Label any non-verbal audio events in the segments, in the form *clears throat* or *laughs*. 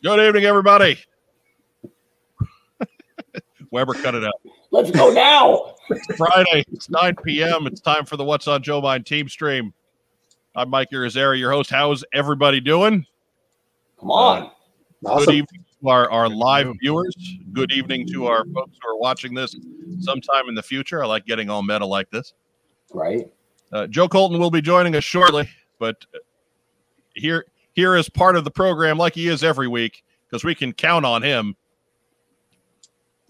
Good evening, everybody. *laughs* Weber, cut it out. Let's go now. *laughs* Friday, it's 9 p.m. It's time for the What's on Joe Mind team stream. I'm Mike Irizarry, your host. How's everybody doing? Come on. Awesome. Good evening to our, our live viewers. Good evening to our folks who are watching this sometime in the future. I like getting all meta like this. Right. Uh, Joe Colton will be joining us shortly, but here here is part of the program, like he is every week, because we can count on him.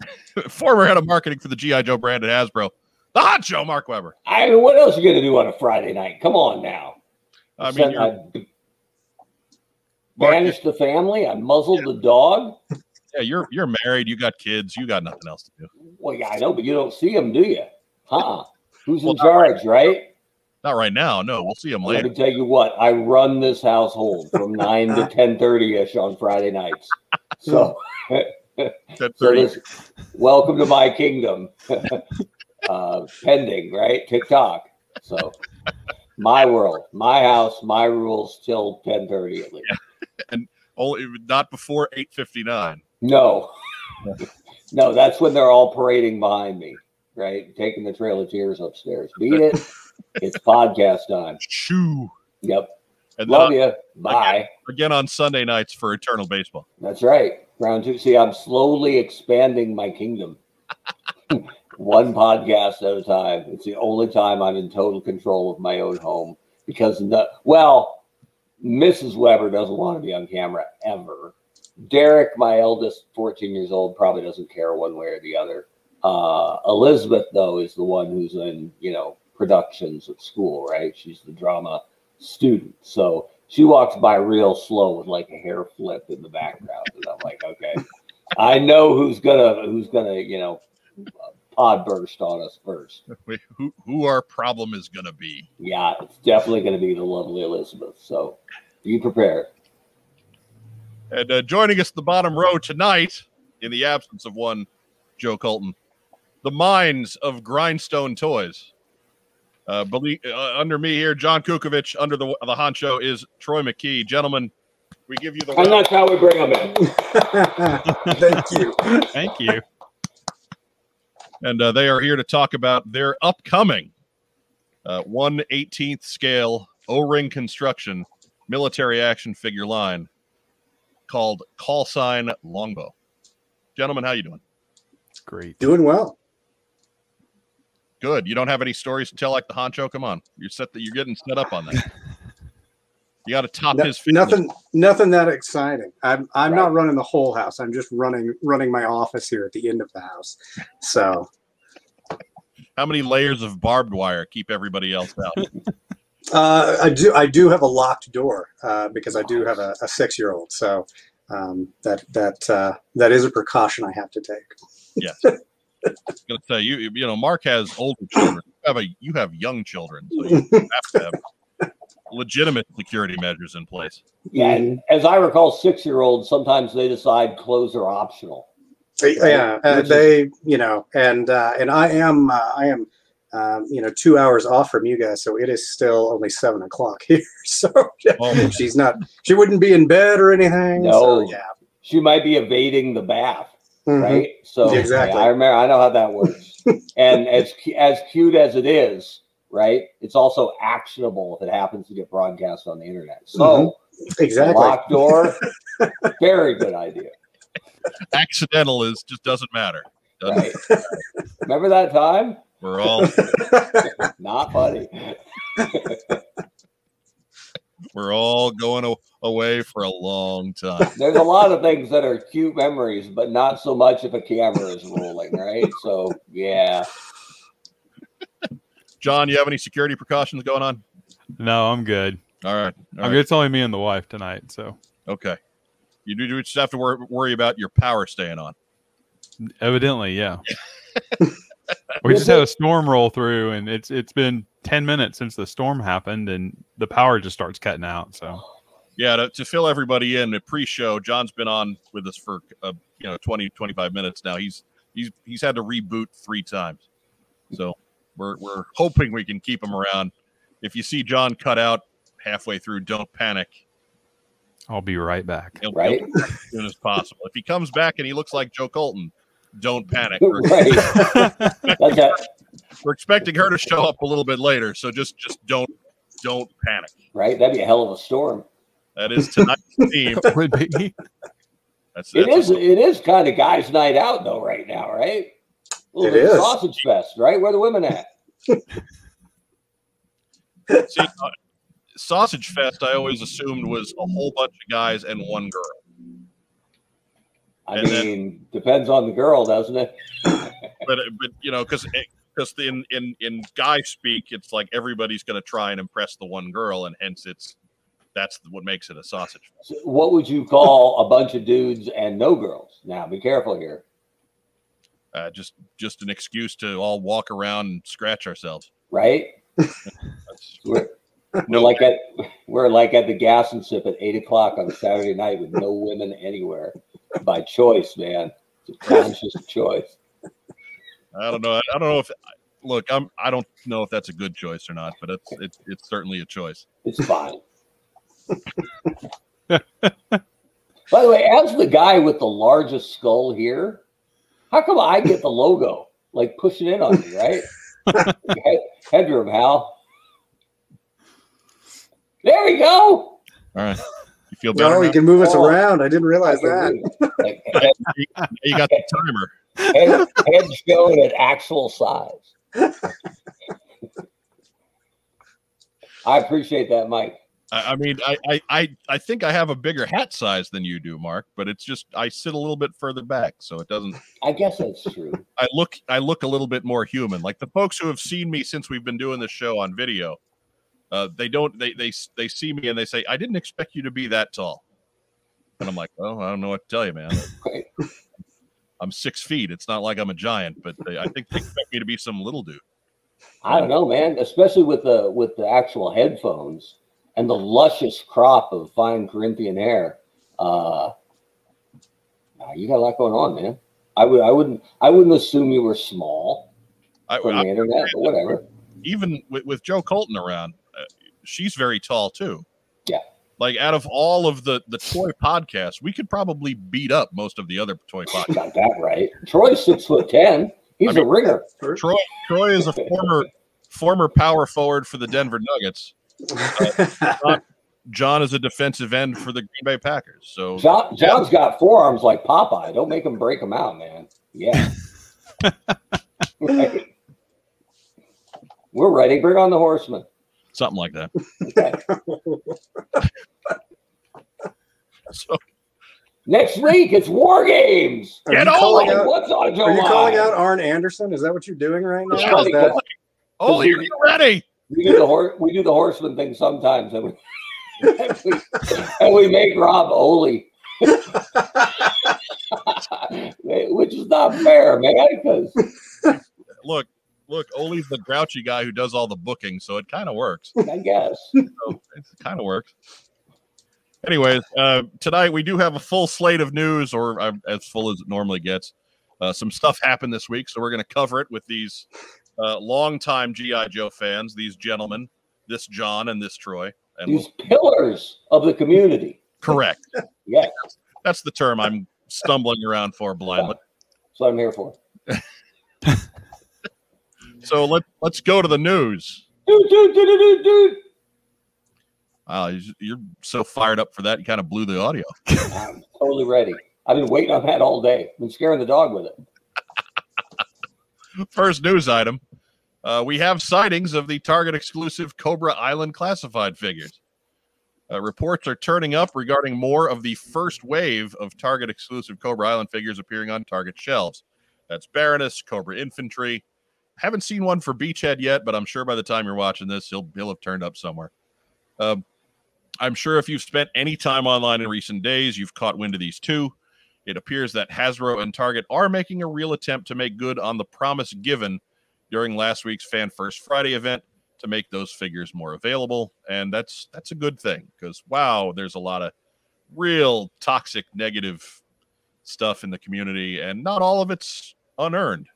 *laughs* Former head of marketing for the GI Joe brand at Hasbro, the Honcho, Mark Weber. I mean, what else are you going to do on a Friday night? Come on now. I mean, I banished the family. I muzzled yeah. the dog. *laughs* Yeah, you're you're married. You got kids. You got nothing else to do. Well, yeah, I know, but you don't see them, do you? Huh? Who's well, in charge, right? right? Not right now. No, we'll see him later. Let me tell you what. I run this household from nine to *laughs* ten thirty ish on Friday nights. So, *laughs* so this, welcome to my kingdom. *laughs* uh, pending, right? TikTok. So, my world, my house, my rules till ten thirty at least. Yeah. And only not before eight fifty nine. No, no, that's when they're all parading behind me, right? Taking the Trail of Tears upstairs. Beat it it's podcast time. Shoo. Yep. And Love you. Bye. Again, again, on Sunday nights for Eternal Baseball. That's right. Round two. See, I'm slowly expanding my kingdom. *laughs* One podcast at a time. It's the only time I'm in total control of my own home because, the, well, Mrs. Weber doesn't want to be on camera ever. Derek, my eldest, 14 years old, probably doesn't care one way or the other. Uh, Elizabeth, though, is the one who's in, you know, productions at school, right? She's the drama student. So she walks by real slow with like a hair flip in the background. And I'm like, okay, I know who's gonna who's gonna, you know, pod burst on us first. *laughs* Wait, who who our problem is gonna be. Yeah, it's definitely gonna be the lovely Elizabeth. So be prepared. And uh, joining us the bottom row tonight, in the absence of one Joe Colton, the minds of Grindstone Toys. Uh, believe, uh, under me here, John Kukovich. Under the the honcho is Troy McKee. Gentlemen, we give you the. And that's how we bring them in. Thank you. Thank you. And uh, they are here to talk about their upcoming uh, 118th scale O ring construction military action figure line called Call Sign Longbow. Gentlemen, how you doing? Great. Doing well. Good. You don't have any stories to tell like the honcho. Come on, you're set that you're getting set up on that. *laughs* You got to top no, his. Fitness. Nothing. Nothing that exciting. I'm. I'm right. not running the whole house. I'm just running running my office here at the end of the house. So. How many layers of barbed wire keep everybody else out? *laughs* uh, I do. I do have a locked door uh, because I do have a, a six year old. So um, that that uh, that is a precaution I have to take. Yes. *laughs* I was going to say you you know Mark has older children. You have a you have young children, so you *laughs* have to have legitimate security measures in place. Yeah, and as I recall, six year olds sometimes they decide clothes are optional. Right? Yeah, uh, they you know, and uh, and I am uh, I am. Um, you know, two hours off from you guys, so it is still only seven o'clock *laughs* here. So oh, she's not, she wouldn't be in bed or anything. No, so, yeah, she might be evading the bath mm-hmm. right? So exactly. I remember, I know how that works. *laughs* and as as cute as it is, right? It's also actionable if it happens to get broadcast on the internet. So mm-hmm. exactly, locked door, *laughs* very good idea. Accidental is just doesn't matter. Doesn't right. Remember that time? We're all *laughs* not funny. We're all going away for a long time. There's a lot of things that are cute memories, but not so much if a camera is rolling, right? So, yeah. John, you have any security precautions going on? No, I'm good. All right. All I'm right. It's only me and the wife tonight, so. Okay. You do just have to worry, worry about your power staying on. Evidently, yeah. *laughs* we just had a storm roll through, and it's it's been 10 minutes since the storm happened and the power just starts cutting out. So, yeah, to, to fill everybody in, a pre-show, John's been on with us for uh, you know 20 25 minutes now. He's he's he's had to reboot 3 times. So, we're we're hoping we can keep him around. If you see John cut out halfway through, don't panic. I'll be right back. He'll, Right. he'll as soon as possible. If he comes back and he looks like Joe Colton, don't panic. *laughs* We're, right. That's we're expecting her to show up a little bit later, so just just don't don't panic. right. That'd be a hell of a storm. That is tonight's *laughs* theme. Would be. That's, It that's is. It is kind of guys' night out though, right now, right? A little It bit of is. sausage fest, right? Where the women at? *laughs* See, uh, Sausage Fest, I always assumed was a whole bunch of guys and one girl. I And then- mean, depends on the girl, doesn't it? *laughs* But but you know, because because in in in guy speak, it's like everybody's going to try and impress the one girl, and hence it's that's what makes it a sausage. So what would you call a bunch of dudes and no girls? Now, be careful here. Uh, just just an excuse to all walk around and scratch ourselves. right? We're, we're No. *laughs* like at we're like at the gas and sip at eight o'clock on a Saturday night with no women anywhere by choice, man. It's a conscious choice. I don't know. I, I don't know if look. I'm. I don't know if that's a good choice or not, but it's it's it's certainly a choice. It's fine. *laughs* By the way, as the guy with the largest skull here, how come I get the logo like pushing in on me, right? *laughs* Headroom, Hal. There we go. All right. You feel better? No, now? you can move us Oh. around. I didn't realize that. Like, head, you got the timer. head, head shown at actual size. I appreciate that, Mike. I, I mean, I, I, I, I think I have a bigger hat size than you do, Mark. But it's just I sit a little bit further back, so it doesn't. I guess that's true. I look, I look a little bit more human. Like the folks who have seen me since we've been doing this show on video, uh, they don't, they, they, they see me and they say, "I didn't expect you to be that tall," and I'm like, "Well, I don't know what to tell you, man. I'm six feet. It's not like I'm a giant, but they, I think they expect me to be some little dude." I don't know, man. Especially with the with the actual headphones and the luscious crop of fine Corinthian hair. Uh, you got a lot going on, man. I would I wouldn't I wouldn't assume you were small I, from I- the internet, but whatever. even with, with Joe Colton around, she's very tall too. Yeah. Like out of all of the the toy podcasts, we could probably beat up most of the other toy podcasts. Got that right. Troy's six foot ten. He's I mean- a ringer. Troy Troy is a former former power forward for the Denver Nuggets. Uh, *laughs* John is a defensive end for the Green Bay Packers. So John, John's got forearms like Popeye. Don't make him break them out, man. Yeah. *laughs* Right. We're ready. Bring on the horseman. Something like that. Okay. *laughs* So Next week it's War Games. Are Get you on calling out? what's on your Are you calling out Arn Anderson? Is that what you're doing right now? Yeah, Is that, oh, you're ready? We do the hor- we do the horseman thing sometimes, and we, and *laughs* we, and we make Rob Ole, *laughs* which is not fair, man. Because Look, look, Ole's the grouchy guy who does all the booking, so it kind of works. *laughs* I guess So it kind of works. Anyways, uh, tonight we do have a full slate of news, or uh, as full as it normally gets. Uh, some stuff happened this week, so we're going to cover it with these uh, longtime GI Joe fans, these gentlemen, this John and this Troy. And these pillars of the community. correct, *laughs* Yeah, that's the term I'm stumbling around for blindly. that's what I'm here for. *laughs* So let let's go to the news. Dude, dude, dude, dude. Wow, you- you're so fired up for that, you kind of blew the audio. *laughs* I'm totally ready. I've been waiting on that all day. Been scaring the dog with it. *laughs* First news item. Uh, we have sightings of the Target exclusive Cobra Island classified figures. Uh, reports are turning up regarding more of the first wave of Target exclusive Cobra Island figures appearing on Target shelves. That's Baroness, Cobra Infantry. Haven't seen one for Beachhead yet, but I'm sure by the time you're watching this, he'll, he'll have turned up somewhere. Um, I'm sure if you've spent any time online in recent days, you've caught wind of these two. It appears that Hasbro and Target are making a real attempt to make good on the promise given during last week's Fan First Friday event to make those figures more available, and that's that's a good thing because wow, there's a lot of real toxic, negative stuff in the community, and not all of it's unearned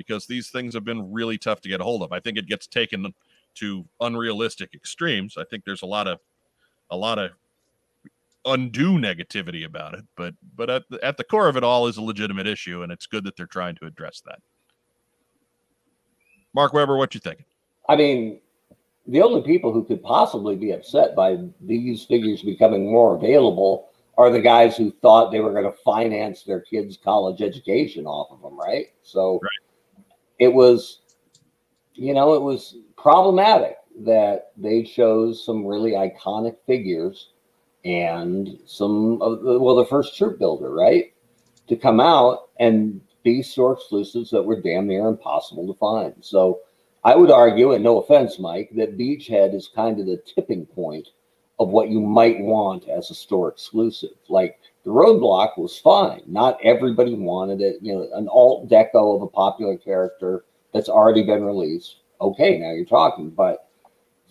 because these things have been really tough to get a hold of. I think it gets taken to unrealistic extremes. I think there's a lot of a lot of undue negativity about it, but but at the, at the core of it all is a legitimate issue, and it's good that they're trying to address that. Mark Weber, what you think? I mean, the only people who could possibly be upset by these figures becoming more available are the guys who thought they were going to finance their kids' college education off of them, right? So right. It was, you know, it was problematic that they chose some really iconic figures and some of the, well, the first troop builder, right? To come out and be store exclusives that were damn near impossible to find. So I would argue, and no offense, Mike, that Beachhead is kind of the tipping point of what you might want as a store exclusive. Like the Roadblock was fine. Not everybody wanted it. You know, an alt deco of a popular character that's already been released. Okay, now you're talking, but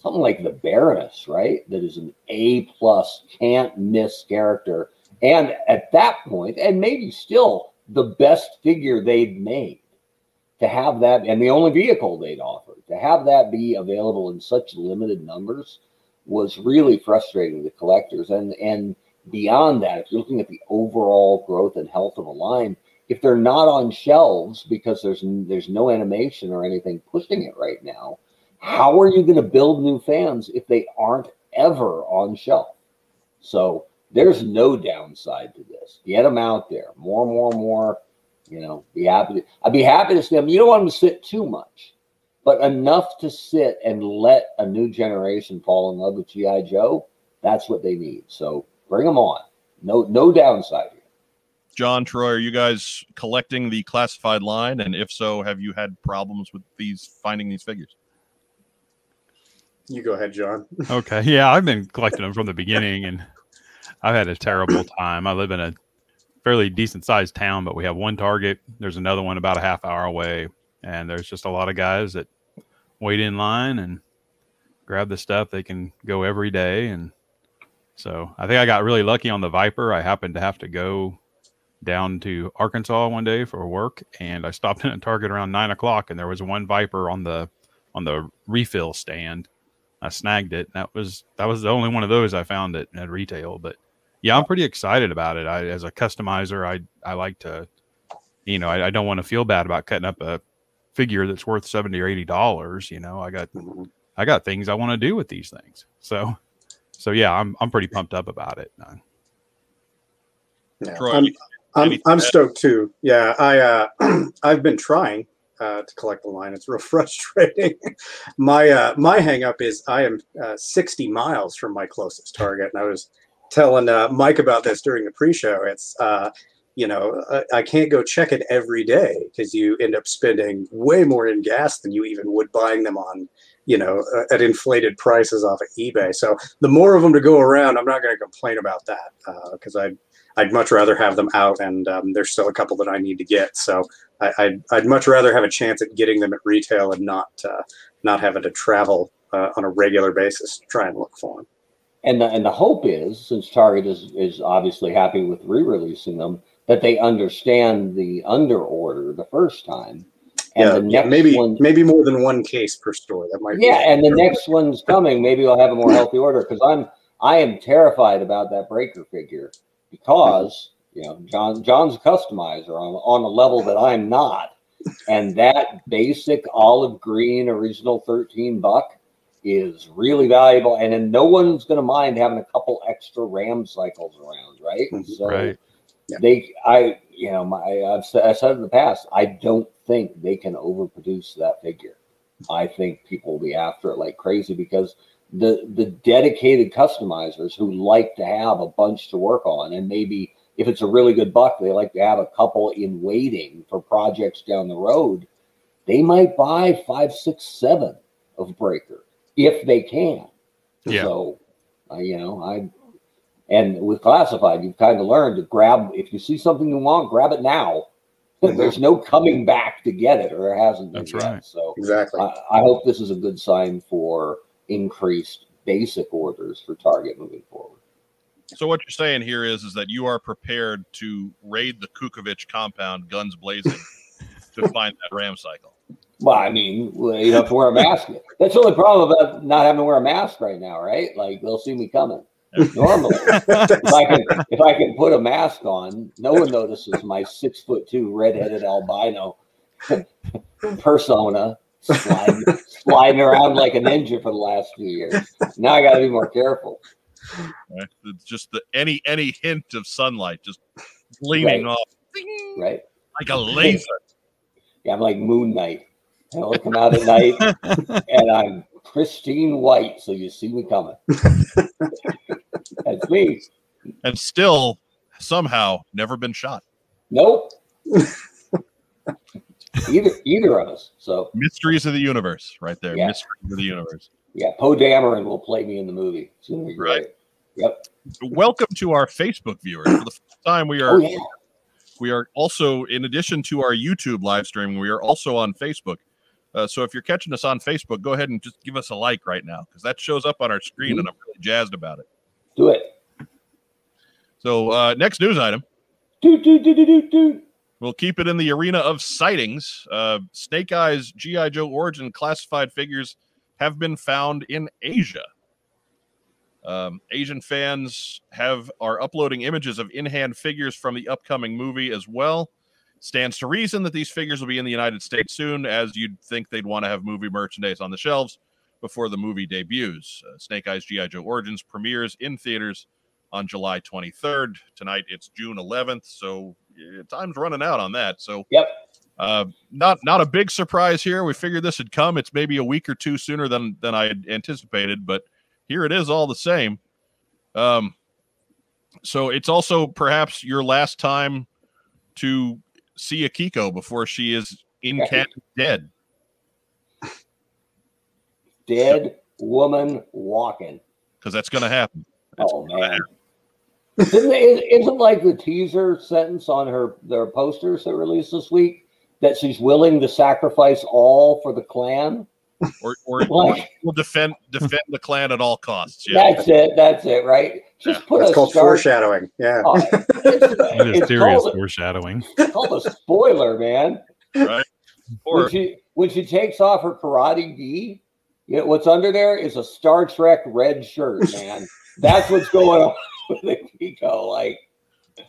something like the Baroness, right? That is an A plus, can't miss character. And at that point, and maybe still the best figure they'd made, to have that, and the only vehicle they'd offered, to have that be available in such limited numbers was really frustrating to collectors. And and beyond that, if you're looking at the overall growth and health of a line, if they're not on shelves because there's there's no animation or anything pushing it right now, how are you going to build new fans if they aren't ever on shelf? So there's no downside to this. Get them out there, more, more, more. You know, be happy. To, I'd be happy to see them. You don't want them to sit too much, but enough to sit and let a new generation fall in love with GI Joe. That's what they need. So bring them on. No, no downside here. John Troy, are you guys collecting the classified line? And if so, have you had problems with these finding these figures? You go ahead, John. *laughs* okay. Yeah, I've been collecting them from the beginning and I've had a terrible time. I live in a fairly decent sized town, but we have one target. There's another one about a half hour away. And there's just a lot of guys that wait in line and grab the stuff. They can go every day. And so I think I got really lucky on the Viper. I happened to have to go down to Arkansas one day for work and I stopped *laughs* in a Target around nine o'clock and there was one Viper on the on the refill stand I snagged it. That was that was the only one of those I found at, at retail. But yeah, I'm pretty excited about it. I as a customizer, I I like to, you know, I, I don't want to feel bad about cutting up a figure that's worth seventy or eighty dollars. You know, I got mm-hmm. I got things I want to do with these things. So so yeah, I'm I'm pretty pumped up about it. Yeah. Troy, I'm, I'm, I'm stoked too. Yeah, I uh, *clears throat* I've been trying uh, to collect the line. It's real *laughs* frustrating. my uh, my hangup is I am uh, 60 miles from my closest target, and I was telling uh, Mike about this during the pre-show. It's uh, you know I, I, can't go check it every day because you end up spending way more in gas than you even would buying them on you know at inflated prices off of eBay. So the more of them to go around, I'm not going to complain about that because uh, I. I'd much rather have them out, and um, there's still a couple that I need to get. So I, would I'd much rather have a chance at getting them at retail and not uh, not having to travel uh, on a regular basis to try and look for them. And the, and the hope is, since Target is is obviously happy with re-releasing them, that they understand the under order the first time. And yeah, yeah, maybe one, maybe more than one case per store. That might yeah, and the next one's coming. Maybe I'll have a more healthy order because I'm I am terrified about that breaker figure because you know, John John's a customizer on, on a level that I'm not. And that basic olive green original 13 buck is really valuable. And then no one's going to mind having a couple extra RAM cycles around, right? Mm-hmm. So right. They, I, you know, my, I've, I've said in the past, I don't think they can overproduce that figure. I think people will be after it like crazy because the the dedicated customizers who like to have a bunch to work on and maybe if it's a really good buck, they like to have a couple in waiting for projects down the road. They might buy five, six, seven of Breaker if they can. Yeah. So, uh, you know, I and with classified, you've kind of learned to grab if you see something you want, grab it now. *laughs* Mm-hmm. There's no coming back to get it, or there hasn't been That's yet. Right. So exactly, I, I hope this is a good sign for increased basic orders for Target moving forward. So what you're saying here is is that you are prepared to raid the Kukovich compound, guns blazing, *laughs* to find that ram cycle. Well, I mean, you have to wear a mask. That's the only problem about not having to wear a mask right now, right? Like they'll see me coming. Normally, *laughs* if I can if I can put a mask on, no one notices my six foot two redheaded albino *laughs* persona sliding, sliding around like a ninja for the last few years. Now I got to be more careful. Right? It's just the any any hint of sunlight just gleaming Right. off Right? like a laser. Yeah, I'm like Moon Knight. I only come out at night, *laughs* and I'm pristine white, so you see me coming. That's me. and still somehow never been shot. Nope. *laughs* either either of us. So Mysteries of the universe, right there. Yeah. Mysteries of the universe. yeah, Poe Dameron will play me in the movie. Right. great. Yep. Welcome to our Facebook viewers. For the first time, we Oh are yeah. we are also in addition to our YouTube live streaming, we are also on Facebook. Uh, so if you're catching us on Facebook, go ahead and just give us a like right now because that shows up on our screen, and I'm really jazzed about it. Do it. So uh, next news item. Do do do do do do. We'll keep it in the arena of sightings. Uh, Snake Eyes GI Joe Origin classified figures have been found in Asia. Um, Asian fans have are uploading images of in-hand figures from the upcoming movie as well. Stands to reason that these figures will be in the United States soon, as you'd think they'd want to have movie merchandise on the shelves before the movie debuts. Uh, Snake Eyes GI Joe Origins premieres in theaters on July 23rd. Tonight it's June 11th, so uh, time's running out on that. So Yep. uh, not not a big surprise here. We figured this would come. It's maybe a week or two sooner than than I had anticipated, but here it is all the same. Um, so it's also perhaps your last time to see Akiko before she is in Yeah. canon dead. Dead woman walking. because that's going to happen. It's Oh man. happen. Isn't, it- isn't like the teaser sentence on her their posters that released this week that she's willing to sacrifice all for the clan? Or, or *laughs* Like will defend defend the clan at all costs. Yeah, that's it. That's it. Right? Just put That's a called star. foreshadowing. Yeah. Oh, it's, That is it's serious *laughs* called, foreshadowing. *laughs* it's called a spoiler, man. right. When she when she takes off her karate gi, you know, what's under there is a Star Trek red shirt, *laughs* man. That's what's going on with the Kiko. Like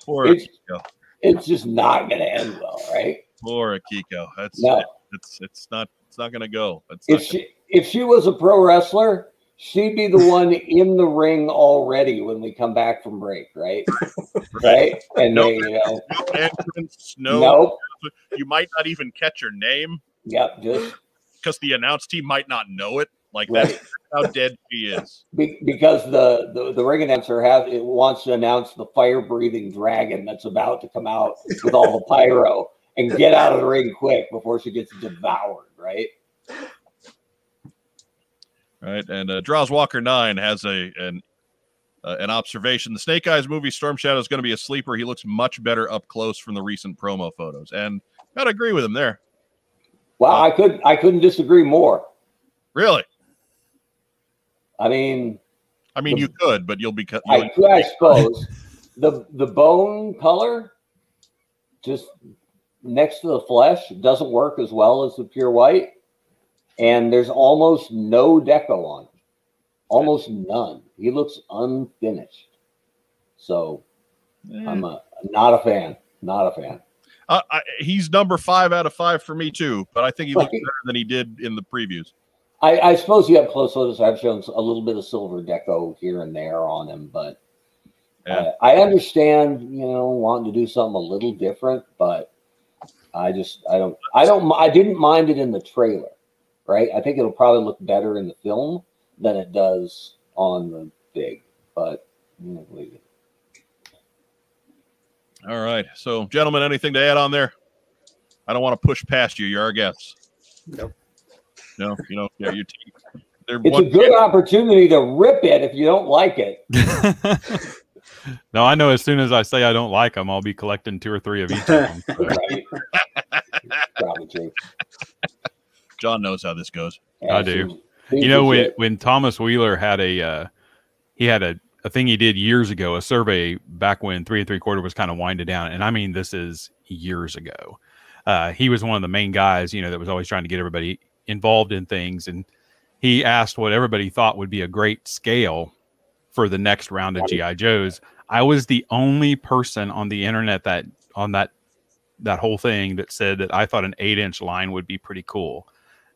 or it's Akiko. it's just not gonna end well, right? Or Akiko. That's No. it's it's not it's not going to go. It's If she if she was a pro wrestler, she'd be the *laughs* one in the ring already when we come back from break, right? *laughs* Right? And Nope. they, you know, no entrance. No, nope. you might not even catch her name Yep, just because the announce team might not know it. Like right. that's how dead she is. *laughs* Be- because the, the the ring announcer has it wants to announce the fire breathing dragon that's about to come out with all the pyro and get out of the ring quick before she gets devoured, right? right? And uh, Draws Walker Nine has a an uh, an observation. The Snake Eyes movie Storm Shadow is going to be a sleeper. He looks much better up close from the recent promo photos, and gotta agree with him there. Well, I could I couldn't disagree more. Really, I mean, I mean, you could, but you'll be cut. I could, I suppose the the bone color just next to the flesh doesn't work as well as the pure white, and there's almost no deco on, it. almost none. He looks unfinished, so I'm a not a fan. Not a fan. Uh, I, he's number five out of five for me too, but I think he looks better than he did in the previews. I, I suppose you have close photos. I've shown a little bit of silver deco here and there on him, but Yeah. uh, I understand, you know, wanting to do something a little different, but I just, I don't, I don't, I didn't mind it in the trailer, right? I think it'll probably look better in the film than it does on the big, but you know. All right, so gentlemen, anything to add on there? I don't want to push past you. You're our guests. Nope. No, you know, yeah, you. They're it's one, a good opportunity to rip it if you don't like it. *laughs* no, I know as soon as I say I don't like them, I'll be collecting two or three of each of them. So. *laughs* Right? probably true. John knows how this goes. I do. you know when when Thomas Wheeler had a uh, he had a, a thing he did years ago, a survey back when three and three quarter was kind of winding down, and I mean this is years ago. Uh, he was one of the main guys, you know, that was always trying to get everybody involved in things, and he asked what everybody thought would be a great scale for the next round of GI Joes. I was the only person on the internet that on that that whole thing that said that I thought an eight inch line would be pretty cool.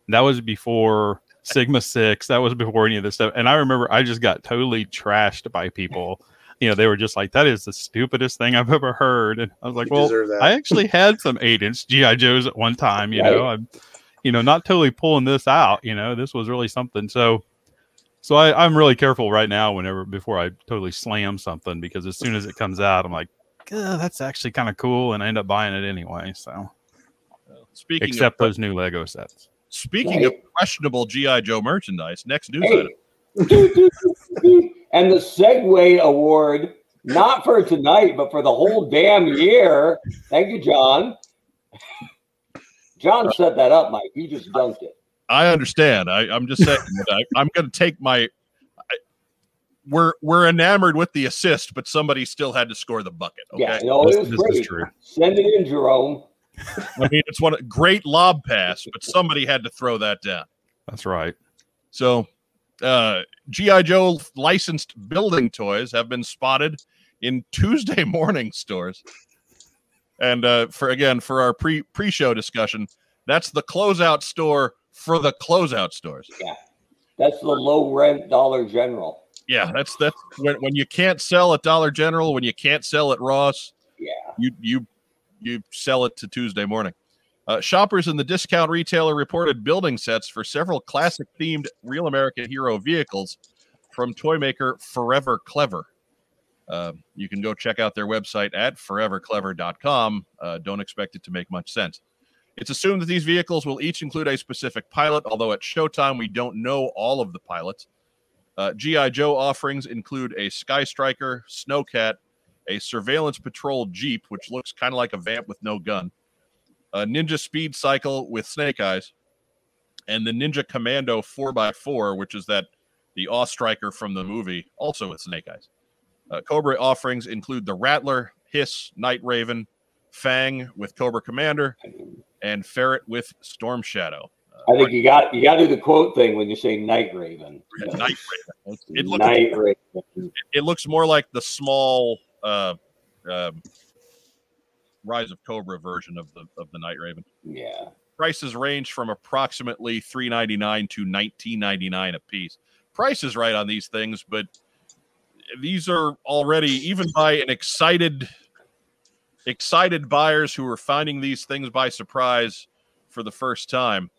That was before Sigma Six. That was before any of this stuff. And I remember I just got totally trashed by people. You know, they were just like, "That is the stupidest thing I've ever heard." And I was like, You "Well. I actually had some eight inch GI Joes at one time. You Right. know, I'm, you know, not totally pulling this out. You know, this was really something. So, so I, I'm really careful right now. Whenever before I totally slam something, because as soon as it comes out, I'm like, "Uh, that's actually kind of cool, and I end up buying it anyway. So, Speaking except of, those new Lego sets. Speaking of questionable GI Joe merchandise, next news Hey. item. *laughs* and the Segue Award, not for tonight, but for the whole damn year. Thank you, John. John set that up, Mike. You just dunked it. I understand. I, I'm just saying that I, I'm going to take my. I, we're we're enamored with the assist, but somebody still had to score the bucket. Okay, Yeah, no, This, it was this great. is true. Send it in, Jerome. I mean it's one great lob pass, but somebody had to throw that down. That's right. So, uh, GI Joe licensed building toys have been spotted in Tuesday *laughs* morning stores. And uh, for again for our pre pre show discussion, that's the closeout store for the closeout stores. Yeah, that's the low rent Dollar General. Yeah, that's that's when, when you can't sell at Dollar General, when you can't sell at Ross, Yeah. you you you sell it to Tuesday morning. Uh, shoppers in the discount retailer reported building sets for several classic themed Real American Hero vehicles from toy maker Forever Clever. Uh, you can go check out their website at foreverclever.com. Uh, don't expect it to make much sense. It's assumed that these vehicles will each include a specific pilot, although at showtime we don't know all of the pilots. Uh, GI Joe offerings include a Sky Striker, Snowcat, a surveillance patrol Jeep, which looks kind of like a vamp with no gun, a Ninja Speed Cycle with Snake Eyes, and the Ninja Commando 4x4, which is that the AWE Striker from the movie, also with Snake Eyes. Uh, Cobra offerings include the Rattler, Hiss, Night Raven, Fang with Cobra Commander, and Ferret with Storm Shadow. Uh, I think you got you got to do the quote thing when you say Night Raven. *laughs* Night Raven. It looks Night Raven. it looks more like the small uh, um Rise of Cobra version of the of the Night Raven. Yeah. Prices range from approximately three ninety nine to nineteen ninety nine a piece. Price is right on these things, but these are already even by an excited excited buyers who are finding these things by surprise for the first time.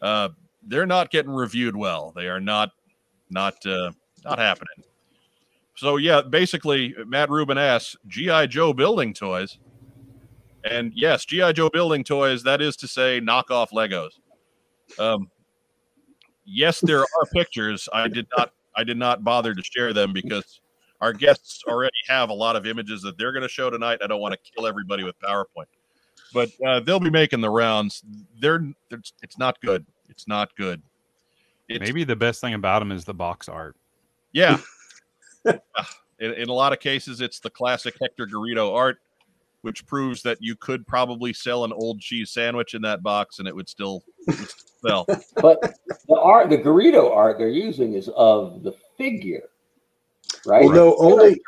Uh, they're not getting reviewed well. They are not not uh, not happening. So yeah, basically, Matt Rubin asks GI Joe building toys, and yes, GI Joe building toys. That is to say, knockoff Legos. Um, yes, there are pictures. I did not. I did not bother to share them because our guests already have a lot of images that they're going to show tonight. I don't want to kill everybody with PowerPoint, but uh, they'll be making the rounds. They're, they're it's not good. It's not good. It's, Maybe the best thing about them is the box art. yeah. *laughs* in, in a lot of cases, it's the classic Hector Garrido art, which proves that you could probably sell an old cheese sandwich in that box and it would still, it would still sell. *laughs* But the art, the Garrido art they're using is of the figure, right? Well, no, only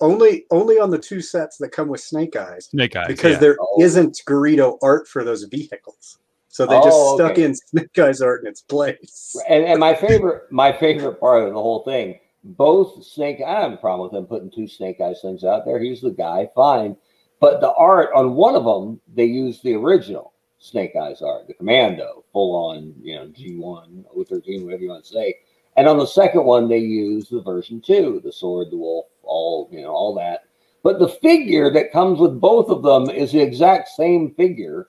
only only on the two sets that come with Snake Eyes Snake Eyes. because yeah. there Oh. not Garrido art for those vehicles. So they just Oh, stuck okay. in *laughs* Snake Eyes art in its place. And, and my favorite, my favorite part of the whole thing, both Snake, I have a problem with him putting two Snake Eyes things out there. He's the guy, fine. But the art on one of them, they used the original Snake Eyes art, the Commando, full on, you know, G1, O13, whatever you want to say. And on the second one, they used the version two, the sword, the wolf, all, you know, all that. But the figure that comes with both of them is the exact same figure,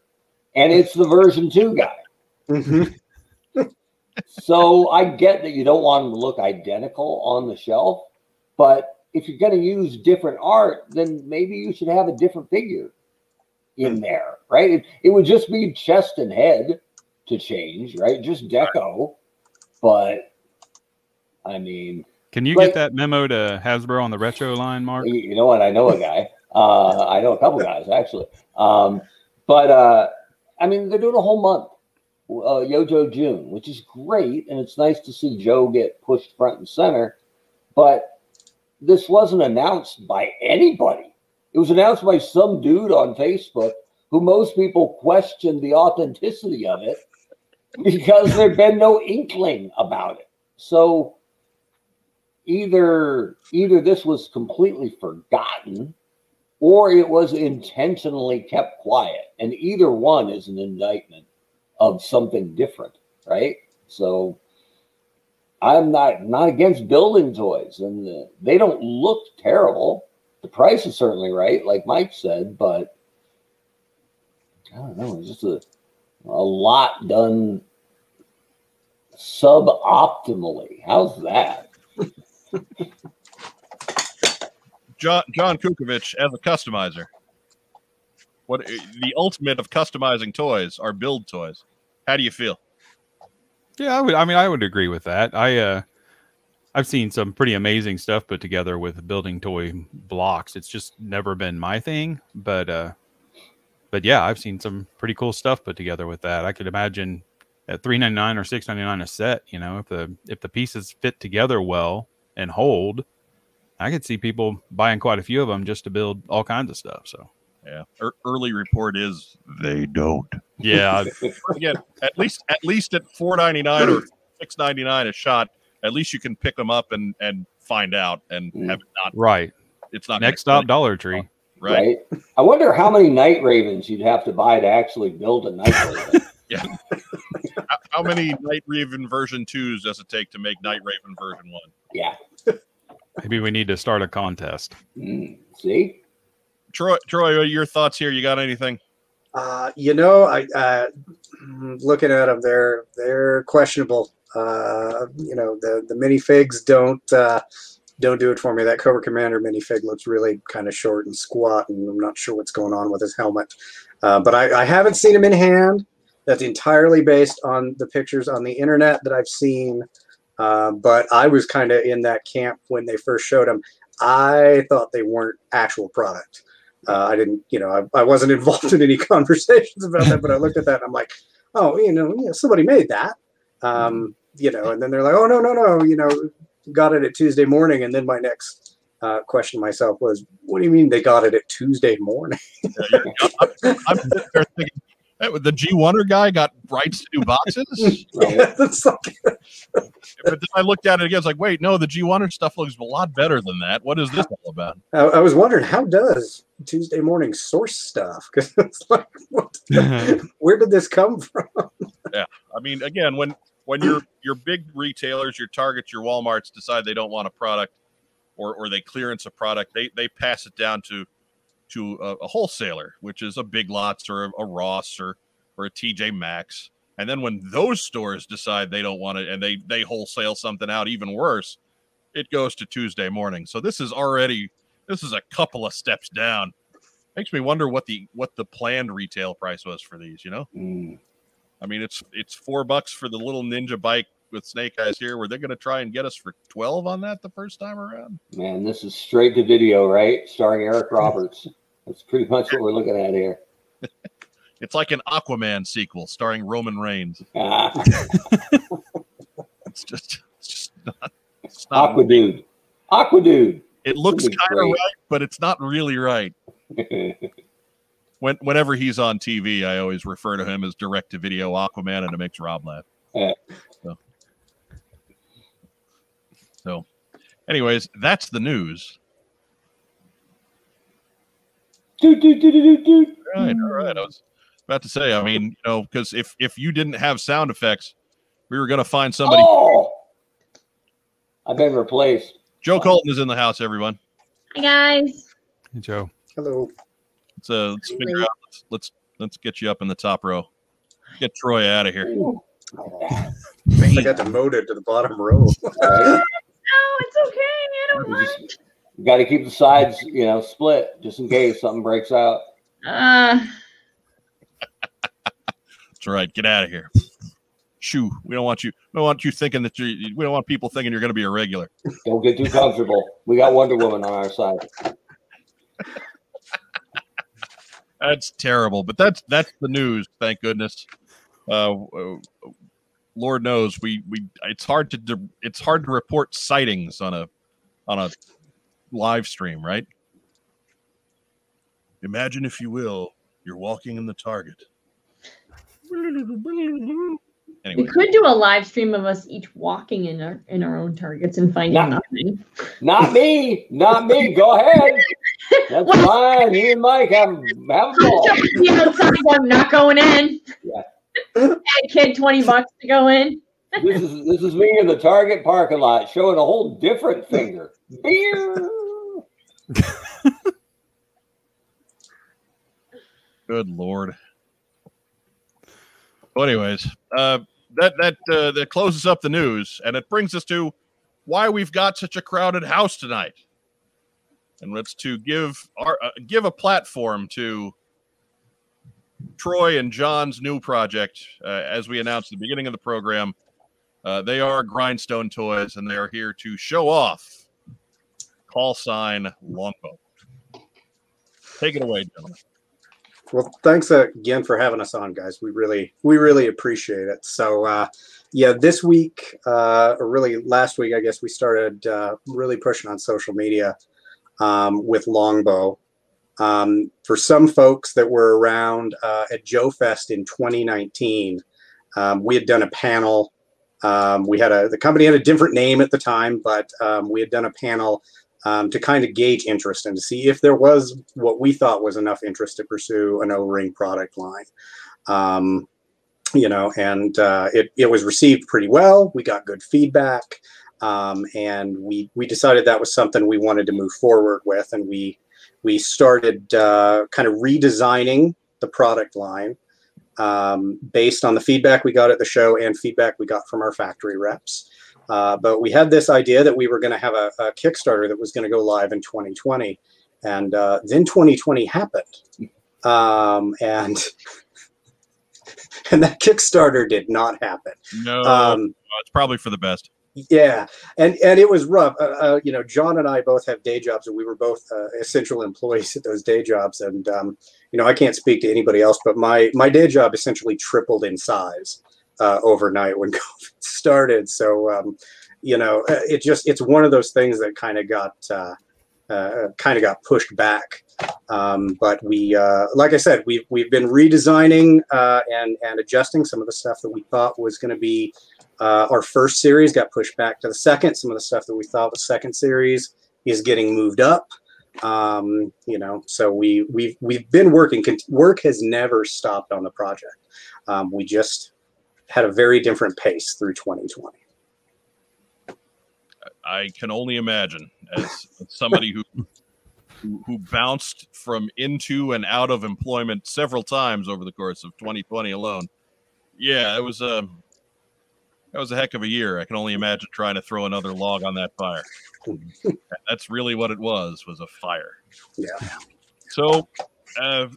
and it's the version two guy. Mhm. So I get that you don't want them to look identical on the shelf, but if you're going to use different art, then maybe you should have a different figure in there, right? It, it would just be chest and head to change, right? Just deco, but I mean, Can you like- get that memo to Hasbro on the retro line, Mark? you, you know what? I know a guy. Uh, I know a couple guys actually. Um, but uh, I mean, they're doing a whole month, uh, Yo Joe June, which is great, and it's nice to see Joe get pushed front and center. But this wasn't announced by anybody. It was announced by some dude on Facebook who most people questioned the authenticity of it because there'd been no inkling about it. So either either this was completely forgotten or it was intentionally kept quiet and either one is an indictment of something different right so i'm not not against building toys and they don't look terrible the price is certainly right like mike said but i don't know it's just a, a lot done suboptimally how's that John John Kukovich as a customizer. What the ultimate of customizing toys are build toys. How do you feel? Yeah, I would. I mean, I would agree with that. I uh, I've seen some pretty amazing stuff put together with building toy blocks. It's just never been my thing, but uh, but yeah, I've seen some pretty cool stuff put together with that. I could imagine at three ninety nine or six ninety nine a set. You know, if the if the pieces fit together well and hold, I could see people buying quite a few of them just to build all kinds of stuff. So yeah, er, early report is they don't. Yeah, again, *laughs* at least at least at four ninety nine or six ninety nine a shot, at least you can pick them up and and find out and mm. have it not right. It's not next stop Dollar Tree. Right. right. I wonder how many night ravens you'd have to buy to actually build a night raven. *laughs* yeah. how many night raven version twos does it take to make night raven version one? Yeah. Maybe we need to start a contest. Mm, see, Troy. Troy, your thoughts here? You got anything? Uh, you know, I uh, looking at them, they're they're questionable. Uh, you know, the the minifigs don't uh, don't do it for me. That Cobra Commander minifig looks really kind of short and squat, and I'm not sure what's going on with his helmet. Uh, but I, I haven't seen him in hand. That's entirely based on the pictures on the internet that I've seen. Uh, but I was kind of in that camp when they first showed them. I thought they weren't actual product. Uh, I didn't, you know, I, I, wasn't *laughs* involved in any conversations about that, but I looked at that and I'm like, oh, you know, yeah, somebody made that, um, you know, and then they're like, oh, no, no, no, you know, got it at Tuesday morning. And then my next uh, question to myself was, what do you mean they got it at Tuesday morning? I'm, I'm *laughs* thinking, the G1er guy got rights to do boxes. *laughs* yeah, *laughs* like... *laughs* but then I looked at it again. I was like, wait, no, the G1er stuff looks a lot better than that. What is this all about? I, I was wondering how does Tuesday morning source stuff? Because it's like, what, where did this come from? yeah, I mean, again, when when your your big retailers, your Targets, your WalMarts decide they don't want a product, or or they clearance a product, they they pass it down to to a, a wholesaler, which is a Big Lots or a, a Ross or or a TJ Maxx. And then when those stores decide they don't want it and they they wholesale something out even worse, it goes to Tuesday morning. So this is already this is a couple of steps down. Makes me wonder what the what the planned retail price was for these, you know? Mm. I mean, it's it's 4 bucks for the little ninja bike with Snake Eyes here. Were they going to try and get us for 12 on that the first time around? Man, this is straight to video, right? Starring Eric *laughs* Roberts. That's pretty much what we're looking at here. *laughs* it's like an Aquaman sequel starring Roman Reigns. *laughs* Ah. *laughs* it's just, it's just not. It's not Aqua Dude. Aqua Dude. It looks kind of right, but it's not really right. when, whenever he's on TV, I always refer to him as direct to video Aquaman, and it makes Rob laugh. Yeah. So. so, anyways, that's the news. Do, do, do, do, do, All right, all right. I was about to say, I mean, you know, because if if you didn't have sound effects, we were going to find somebody. Oh, I've been replaced. Joe Colton is in the house. Everyone. Hi guys. Hey Joe. Hello. Let's uh, let's figure out. Let's, let's let's get you up in the top row. Get Troy out of here. *laughs* I got demoted to the bottom row. *laughs* no, it's okay. I don't mind. You got to keep the sides, you know, split just in case something breaks out. Uh. That's right. Get out of here. Shoo. We don't want you. We don't want you thinking that you. We don't want people thinking you're going to be a regular. Don't get too comfortable. We got Wonder Woman on our side. that's terrible, but that's that's the news. Thank goodness. Uh, Lord knows we we. It's hard to it's hard to report sightings on a on a live stream, right? Imagine, if you will, you're walking in the Target. Anyway. We could do a live stream of us each walking in our in our own targets and finding not, nothing. Not me, not me. Go ahead. That's *laughs* fine. You and Mike have have a *laughs* ball. outside, I'm not going in. Yeah. Hey, kid, twenty bucks to go in. this is this is me in the Target parking lot showing a whole different finger. *laughs* Beer. *laughs* Good lord. Well, anyways, uh, that that uh, that closes up the news, and it brings us to why we've got such a crowded house tonight, and let's to give our uh, give a platform to Troy and John's new project. Uh, as we announced at the beginning of the program, uh, they are Grindstone Toys, and they are here to show off call sign Longbow. Take it away, gentlemen. Well, thanks again for having us on, guys. We really, we really appreciate it. So, uh, yeah, this week, uh, or really last week, I guess we started uh, really pushing on social media um, with Longbow. Um, for some folks that were around uh, at Joe Fest in 2019, um, we had done a panel. Um, we had a the company had a different name at the time, but um, we had done a panel um, to kind of gauge interest and to see if there was what we thought was enough interest to pursue an O-ring product line. Um, you know, and uh, it, it was received pretty well. We got good feedback. Um, and we we decided that was something we wanted to move forward with, and we we started uh, kind of redesigning the product line um, based on the feedback we got at the show and feedback we got from our factory reps. Uh, but we had this idea that we were going to have a, a, Kickstarter that was going to go live in 2020. And uh, then 2020 happened. Um, and *laughs* and that Kickstarter did not happen. No, um, it's probably for the best. Yeah, and and it was rough. Uh, uh, you know, John and I both have day jobs, and we were both uh, essential employees at those day jobs. And um, you know, I can't speak to anybody else, but my my day job essentially tripled in size uh, overnight when *laughs* COVID started. So, um, you know, uh, it just it's one of those things that kind of got uh, uh, kind of got pushed back. Um, but we, uh, like I said, we've we've been redesigning uh, and and adjusting some of the stuff that we thought was going to be our first series got pushed back to the second. Some of the stuff that we thought was second series is getting moved up. Um, you know, so we we've we've been working. Work has never stopped on the project. Um, we just had a very different pace through 2020. I can only imagine as somebody who, who, bounced from into and out of employment several times over the course of 2020 alone. Yeah, it was a that was a heck of a year. I can only imagine trying to throw another log on that fire. *laughs* That's really what it was was a fire. Yeah. So uh,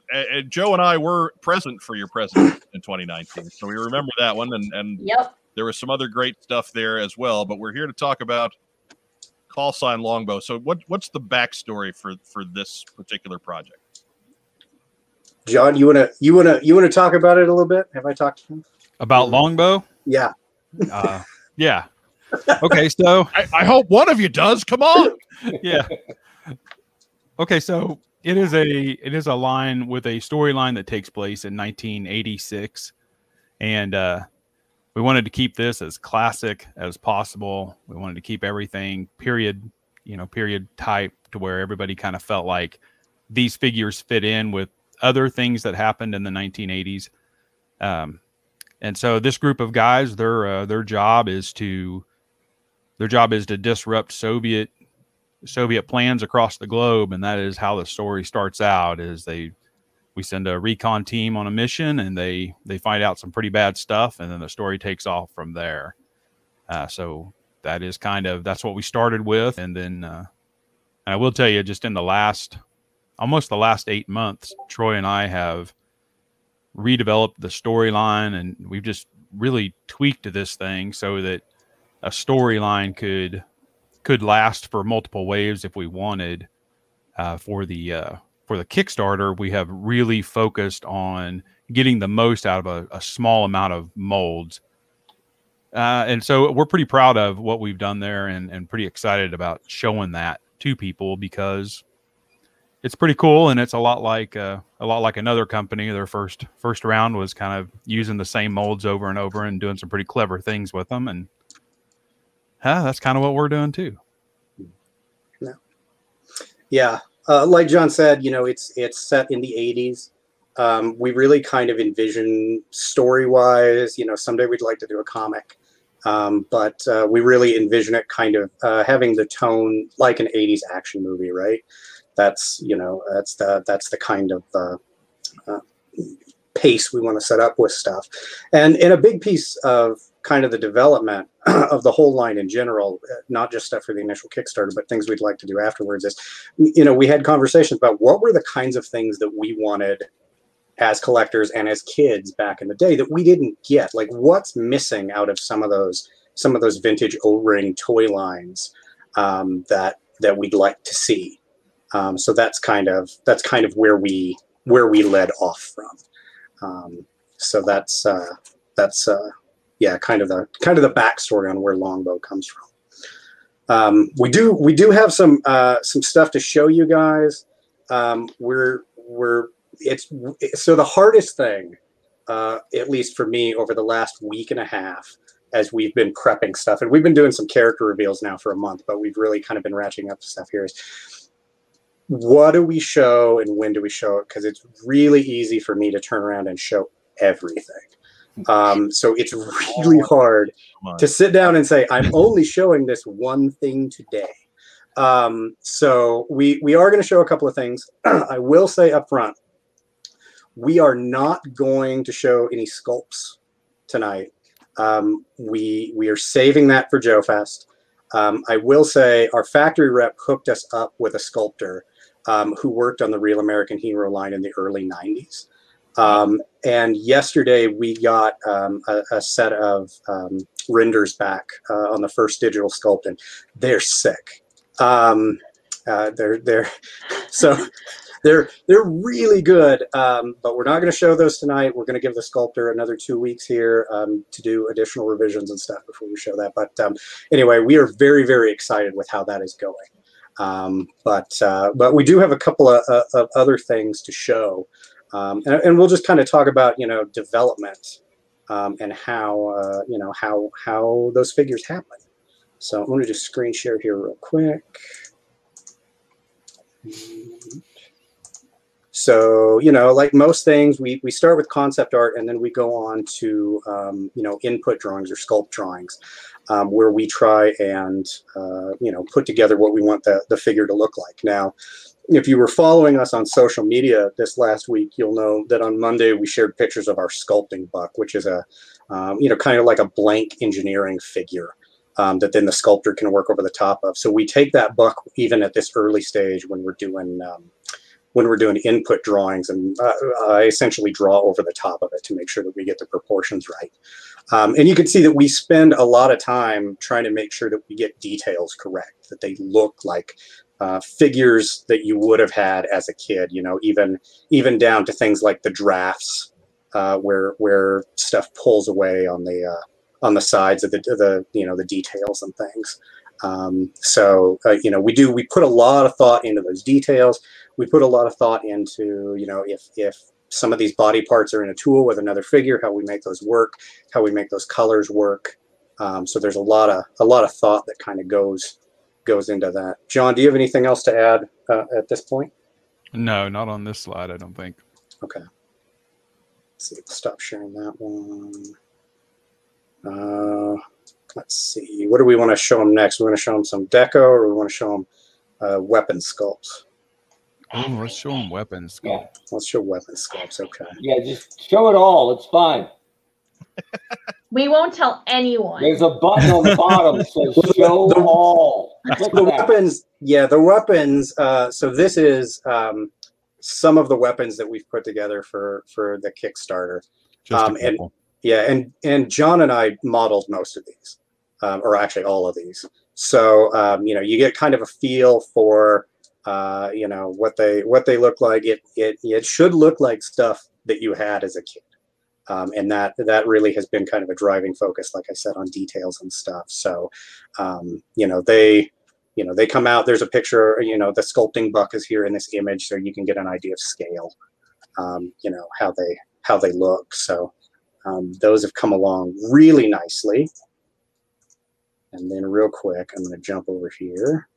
Joe and I were present for your president in 2019, so we remember that one, and and yep. there was some other great stuff there as well. But we're here to talk about call sign longbow. So what what's the backstory for for this particular project? John, you wanna you wanna you wanna talk about it a little bit? Have I talked to him about longbow? Yeah, uh, yeah. Okay, so *laughs* I, I hope one of you does. Come on. *laughs* yeah. Okay, so it is a it is a line with a storyline that takes place in 1986, and uh, we wanted to keep this as classic as possible. We wanted to keep everything period, you know, period type to where everybody kind of felt like these figures fit in with other things that happened in the 1980s. Um, and so this group of guys, their uh, their job is to their job is to disrupt Soviet Soviet plans across the globe, and that is how the story starts out. Is they we send a recon team on a mission, and they they find out some pretty bad stuff, and then the story takes off from there. Uh, so that is kind of that's what we started with, and then uh, and I will tell you, just in the last almost the last eight months, Troy and I have redeveloped the storyline, and we've just really tweaked this thing so that a storyline could could last for multiple waves if we wanted. Uh, for the uh, for the Kickstarter, we have really focused on getting the most out of a, a small amount of molds. Uh, and so we're pretty proud of what we've done there and, and pretty excited about showing that to people because it's pretty cool and it's a lot like uh, a lot like another company. Their first first round was kind of using the same molds over and over and doing some pretty clever things with them, and huh, that's kind of what we're doing too. Yeah, yeah. Uh, like John said, you know, it's it's set in the '80s. Um, we really kind of envision story wise, you know, someday we'd like to do a comic. Um, but uh, we really envision it kind of uh, having the tone like an 80s action movie, right? That's you know that's the that's the kind of uh, uh pace we want to set up with stuff, and in a big piece of kind of the development *clears throat* of the whole line in general, uh, not just stuff for the initial Kickstarter, but things we'd like to do afterwards. Is you know we had conversations about what were the kinds of things that we wanted as collectors and as kids back in the day that we didn't get like what's missing out of some of those some of those vintage o-ring toy lines um, that that we'd like to see um, so that's kind of that's kind of where we where we led off from um, so that's uh, that's uh, yeah kind of the kind of the backstory on where longbow comes from um, we do we do have some uh, some stuff to show you guys um, we're we're it's so the hardest thing, uh, at least for me, over the last week and a half, as we've been prepping stuff, and we've been doing some character reveals now for a month, but we've really kind of been ratcheting up stuff here. Is what do we show and when do we show it? Because it's really easy for me to turn around and show everything. Um, so it's really hard to sit down and say, I'm only showing this one thing today. Um, so we we are going to show a couple of things. *clears throat* I will say up front, we are not going to show any sculpts tonight. Um, we we are saving that for Joe Fest. Um, I will say our factory rep hooked us up with a sculptor um, who worked on the Real American Hero line in the early 90s. Um, and yesterday we got um, a, a, set of um, renders back uh, on the first digital sculpt, and they're sick. Uh, they're they're *laughs* so they're they're really good. Um, but we're not going to show those tonight. We're going to give the sculptor another two weeks here um, to do additional revisions and stuff before we show that. But um, anyway, we are very very excited with how that is going. Um, but uh, but we do have a couple of, of other things to show, um, and, and, we'll just kind of talk about you know development um, and how uh, you know how how those figures happen. So I'm going to just screen share here real quick. So, you know, like most things, we, we start with concept art and then we go on to, um, you know, input drawings or sculpt drawings, um, where we try and, uh, you know, put together what we want the, the figure to look like. Now, if you were following us on social media this last week, you'll know that on Monday we shared pictures of our sculpting buck, which is a, um, you know, kind of like a blank engineering figure. Um, that then the sculptor can work over the top of. So we take that buck even at this early stage when we're doing um, when we're doing input drawings, and uh, I essentially draw over the top of it to make sure that we get the proportions right. Um, and you can see that we spend a lot of time trying to make sure that we get details correct, that they look like uh, figures that you would have had as a kid. You know, even even down to things like the drafts, uh, where where stuff pulls away on the uh, on the sides of the the you know the details and things. Um, so uh, you know we do we put a lot of thought into those details we put a lot of thought into, you know, if if some of these body parts are in a tool with another figure, how we make those work, how we make those colors work. Um, so there's a lot of a lot of thought that kind of goes goes into that. John, do you have anything else to add uh, at this point? No, not on this slide. I don't think. Okay. Let's see. Stop sharing that one. Uh, let's see. What do we want to show them next? We want to show them some deco, or we want to show them uh, weapon sculpts. Oh, let's show them weapons. Yeah. Let's show weapon sculpts. Okay. Yeah, just show it all. It's fine. We won't tell anyone. There's a button on the bottom that says *laughs* show the, all. The weapons, yeah, the weapons. Uh, so this is um, some of the weapons that we've put together for for the Kickstarter. Um, and yeah, and and John and I modeled most of these, um, or actually all of these. So um, you know, you get kind of a feel for uh, you know what they what they look like. It it it should look like stuff that you had as a kid, um, and that that really has been kind of a driving focus, like I said, on details and stuff. So um, you know they you know, they come out. There's a picture. You know, the sculpting buck is here in this image, so you can get an idea of scale. Um, you know how they how they look. So um, those have come along really nicely. And then real quick, I'm going to jump over here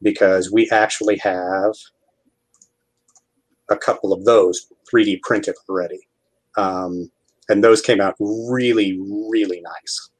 because we actually have a couple of those 3D printed already. Um, and those came out really, really nice.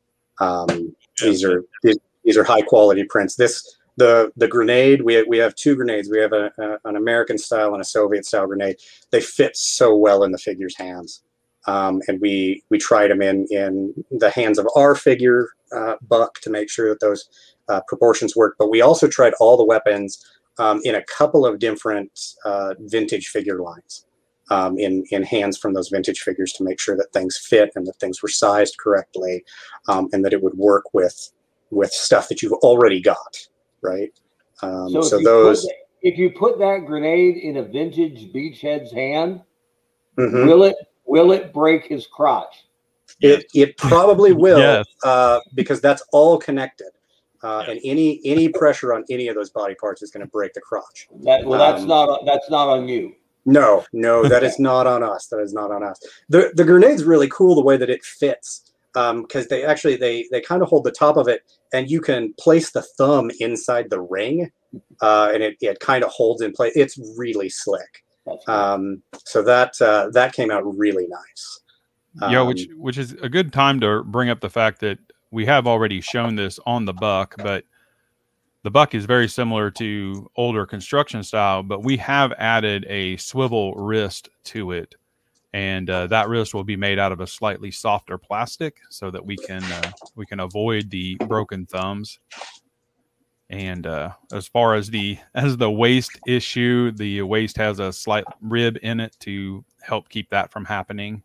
Um, these are these are high quality prints. This the the grenade we we have two grenades. We have a, a, an American style and a Soviet style grenade. They fit so well in the figure's hands, um, and we we tried them in in the hands of our figure uh, buck to make sure that those uh, proportions work. But we also tried all the weapons um, in a couple of different uh, vintage figure lines um, in in hands from those vintage figures to make sure that things fit and that things were sized correctly, um, and that it would work with with stuff that you've already got, right? Um, so, so those. That, if you put that grenade in a vintage Beach Head's hand, mm-hmm. will it will it break his crotch? It it probably *laughs* will, yes. uh, because that's all connected. Uh, and any any pressure on any of those body parts is going to break the crotch. That, well, that's um, not that's not on you. No, no, that is not on us. That is not on us. The the grenade's really cool the way that it fits because um, they actually they they kind of hold the top of it and you can place the thumb inside the ring uh, and it, it kind of holds in place. It's really slick. Um, so that uh, that came out really nice. Um, yeah, which which is a good time to bring up the fact that we have already shown this on the buck, but the buck is very similar to older construction style, but we have added a swivel wrist to it. And uh, that wrist will be made out of a slightly softer plastic so that we can uh, we can avoid the broken thumbs. And uh, as far as the *laughs* as the waist issue, the waist has a slight rib in it to help keep that from happening.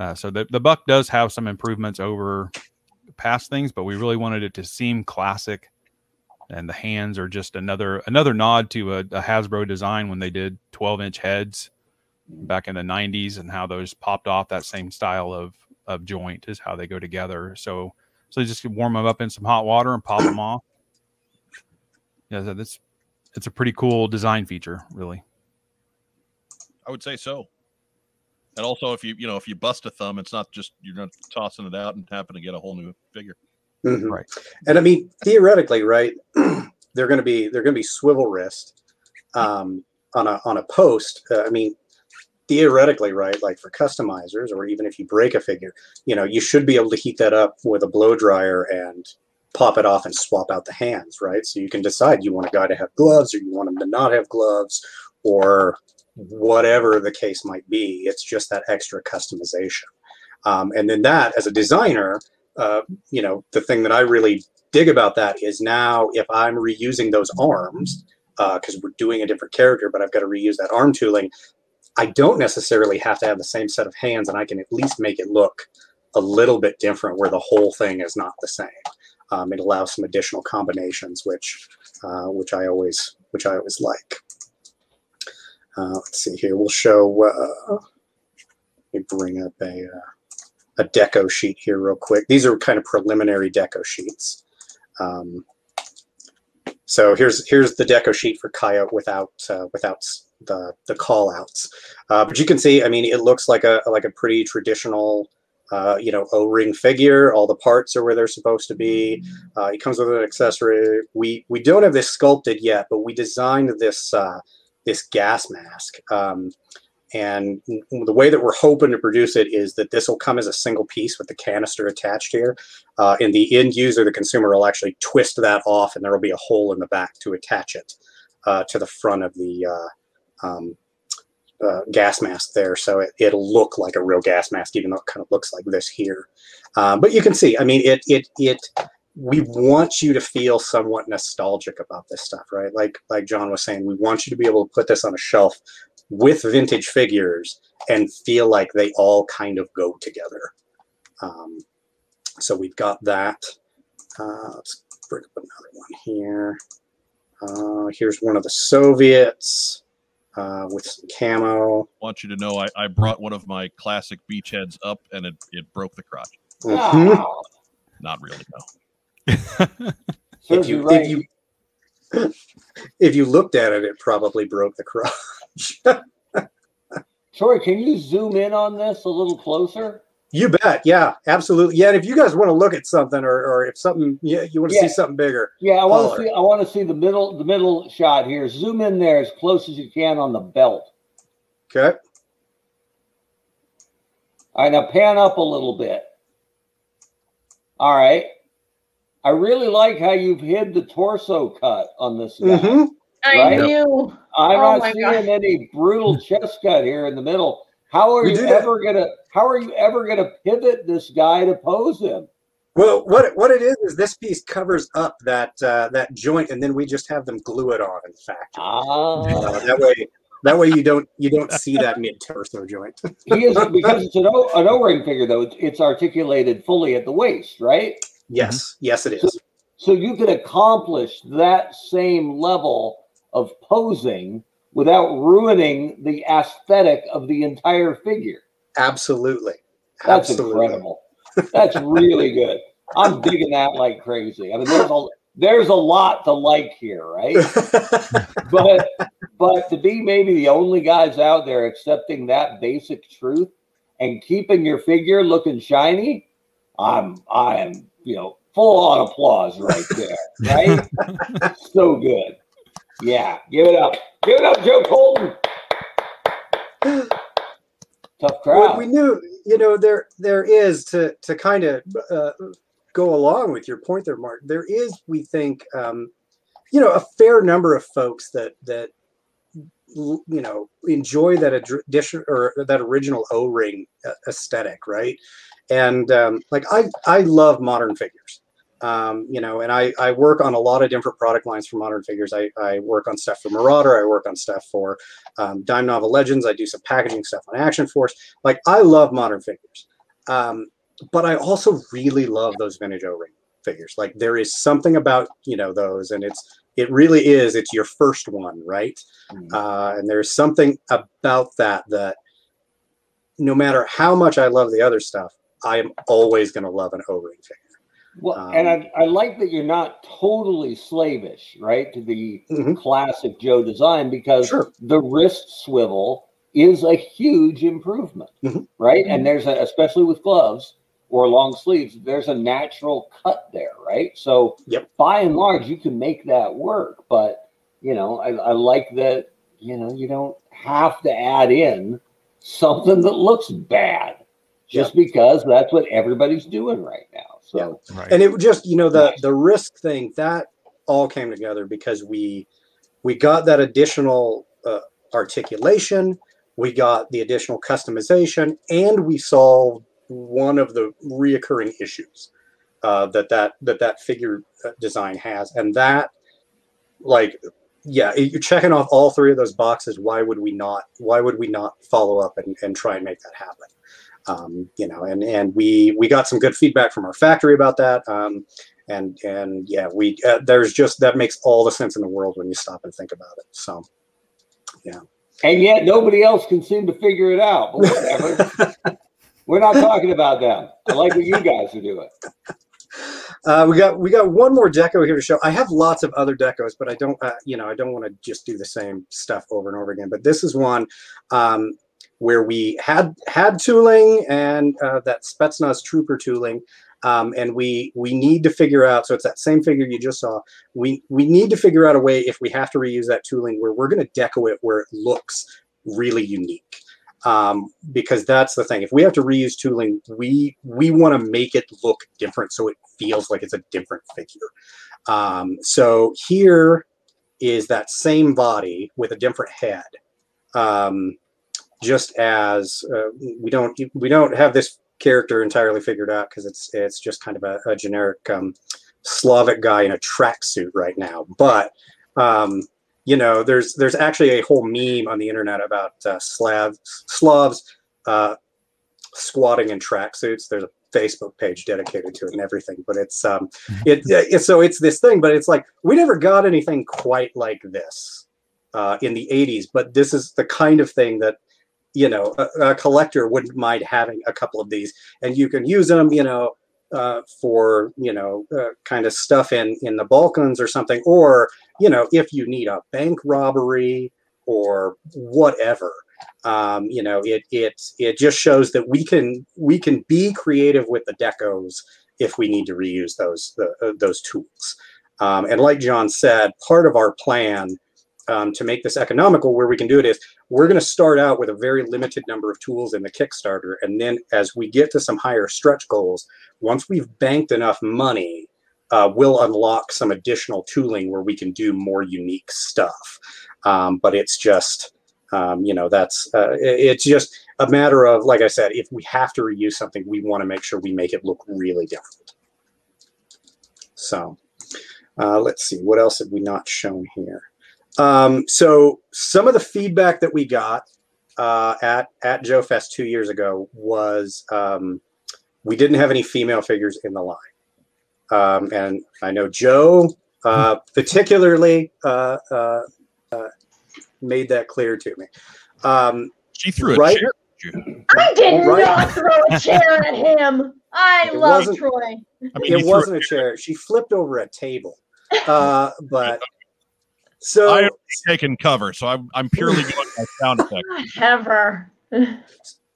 Uh, so the, the buck does have some improvements over past things, but we really wanted it to seem classic and the hands are just another another nod to a, a Hasbro design when they did 12 inch heads back in the 90s and how those popped off that same style of of joint is how they go together. So so you just warm them up in some hot water and pop them *clears throat* off. Yeah, so that's it's a pretty cool design feature, really. I would say so. And also, if you you know if you bust a thumb, it's not just you're not tossing it out and happen to get a whole new figure. Mm-hmm. Right. And I mean, theoretically, right, *clears throat* they're going to be they're going to be swivel wrist um, on a on a post. Uh, I mean, theoretically, right, like for customizers, or even if you break a figure, you know, you should be able to heat that up with a blow dryer and pop it off and swap out the hands, right? So you can decide you want a guy to have gloves or you want him to not have gloves or whatever the case might be. It's just that extra customization. Um, and then that, as a designer, uh, you know, the thing that I really dig about that is now if I'm reusing those arms, because uh, we're doing a different character, but I've got to reuse that arm tooling, I don't necessarily have to have the same set of hands, and I can at least make it look a little bit different where the whole thing is not the same. Um, it allows some additional combinations, which uh, which I always which I always like. Uh, let's see here. We'll show. Uh, let me bring up a. Uh, a deco sheet here real quick. These are kind of preliminary deco sheets. Um, so here's here's the deco sheet for Coyote without uh, without the the call outs. Uh, but you can see, I mean, it looks like a like a pretty traditional, uh, you know, O-ring figure. All the parts are where they're supposed to be. Uh, it comes with an accessory. We we don't have this sculpted yet, but we designed this uh, this gas mask. Um, and the way that we're hoping to produce it is that this will come as a single piece with the canister attached here. Uh, and the end user, the consumer, will actually twist that off and there will be a hole in the back to attach it uh, to the front of the uh, um, uh, gas mask there. So it, will look like a real gas mask, even though it kind of looks like this here. Um, but you can see, I mean, it, it, it, we want you to feel somewhat nostalgic about this stuff, right? Like, like John was saying, we want you to be able to put this on a shelf with vintage figures and feel like they all kind of go together. Um, so we've got that. Uh, let's bring up another one here. Uh, here's one of the Soviets uh, with some camo. I want you to know I, I brought one of my classic Beach Heads up and it, it broke the crotch. Mm -hmm. Not really, no. If you, you if you *laughs* if you looked at it, it probably broke the crotch. *laughs* Troy, can you zoom in on this a little closer? you bet. Yeah, absolutely. Yeah, and if you guys want to look at something or, or if something yeah, you want to Yeah. see something bigger. Yeah, I want to see. I want to see the middle, the middle shot here. Zoom in there as close as you can on the belt. Okay. All right, now pan up a little bit. All right. I really like how you've hid the torso cut on this guy. hmm I Right? knew. I'm Oh not seeing God. any brutal chest cut here in the middle. How are We you do that. ever gonna? How are you ever gonna pivot this guy to pose him? Well, what what it is is this piece covers up that uh, that joint, and then we just have them glue it on in fact. Ah, Uh, that way, that way you don't you don't see that mid torso joint. he is *laughs* because it's an O an O-ring figure though. It's, it's articulated fully at the waist, right? yes, yes, it is. So you could accomplish that same level of posing without ruining the aesthetic of the entire figure. Absolutely, That's absolutely. incredible. That's really good. I'm digging that like crazy. I mean, there's a there's a lot to like here, right? *laughs* But but to be maybe the only guys out there accepting that basic truth and keeping your figure looking shiny, I'm I am you know full on applause right there, right? *laughs* so good. Yeah, give it up. Give it up, Joe Colton. Tough crowd. we knew, you know, there there is to to kind of uh, go along with your point there, Mark. There is, we think, um, you know, a fair number of folks that that you know enjoy that addition or that original O ring aesthetic, right? And um, like I I love modern figures. Um, you know, and I, I work on a lot of different product lines for modern figures. I, I work on stuff for Marauder. I work on stuff for um, Dime Novel Legends. I do some packaging stuff on Action Force like I love modern figures, um, but I also really love those vintage O-ring figures. Like there is something about you know those, and it's it really is. It's your first one, right? Mhm. Uh, and there's something about that that no matter how much I love the other stuff, I am always going to love an O-ring figure. Well, and Um, I, I like that you're not totally slavish, right, to the Mhm. classic Joe design because Sure. the wrist swivel is a huge improvement, Mhm. right? And there's a, especially with gloves or long sleeves, there's a natural cut there, right? So Yep. by and large, you can make that work. But you know, I, I like that. You know, you don't have to add in something that looks bad just because that's what everybody's doing right now. So. Right. and it just you know the Nice. the risk thing that all came together because we we got that additional uh, articulation we got the additional customization and we solved one of the reoccurring issues uh, that that that that figure uh, design has and that like yeah you're checking off all three of those boxes why would we not why would we not follow up and, and try and make that happen um, you know and and we we got some good feedback from our factory about that um, and and yeah we uh, there's just that makes all the sense in the world when you stop and think about it so yeah. And yet nobody else can seem to figure it out. But whatever. *laughs* We're not talking about them. I like what you guys are doing. uh, we got we got one more deco here to show i have lots of other decos but i don't uh, you know i don't want to just do the same stuff over and over again but this is one um, where we had had tooling and uh, that spetsnaz trooper tooling um, and we we need to figure out so it's that same figure you just saw. We we need to figure out a way if we have to reuse that tooling where we're going to deco it where it looks really unique. Um, because that's the thing if we have to reuse tooling we we want to make it look different so it feels like it's a different figure. Um, so here is that same body with a different head. Um, just as uh, we don't we don't have this character entirely figured out because it's it's just kind of a, a generic um, Slavic guy in a tracksuit right now. But um, you know, there's there's actually a whole meme on the internet about uh, Slav Slavs uh, squatting in tracksuits. There's a Facebook page dedicated to it and everything. But it's um, *laughs* it, it so it's this thing. But it's like we never got anything quite like this uh, in the 80s. But this is the kind of thing that you know a, a collector wouldn't mind having a couple of these and you can use them you know uh, for you know uh, kind of stuff in in the Balkans or something, or you know if you need a bank robbery or whatever. Um, you know, it it it just shows that we can we can be creative with the decos if we need to reuse those the, uh, those tools. Um, and like John said, part of our plan um, to make this economical where we can do it is we're going to start out with a very limited number of tools in the Kickstarter. And then as we get to some higher stretch goals, once we've banked enough money, uh, we'll unlock some additional tooling where we can do more unique stuff. Um, but it's just, um, you know, that's, uh, it's just a matter of, like I said, if we have to reuse something, we want to make sure we make it look really different. So uh, let's see, what else have we not shown here? Um, so some of the feedback that we got uh, at at Joe Fest two years ago was um, we didn't have any female figures in the line, um, and I know Joe uh, particularly uh, uh, uh made that clear to me. Um, she threw a chair. I did right? not throw a chair at him. I it love Troy. I mean, it wasn't a chair. She flipped over a table. Uh, *laughs* but so I am taken cover, so I'm I'm purely going by sound *laughs* effect. Ever.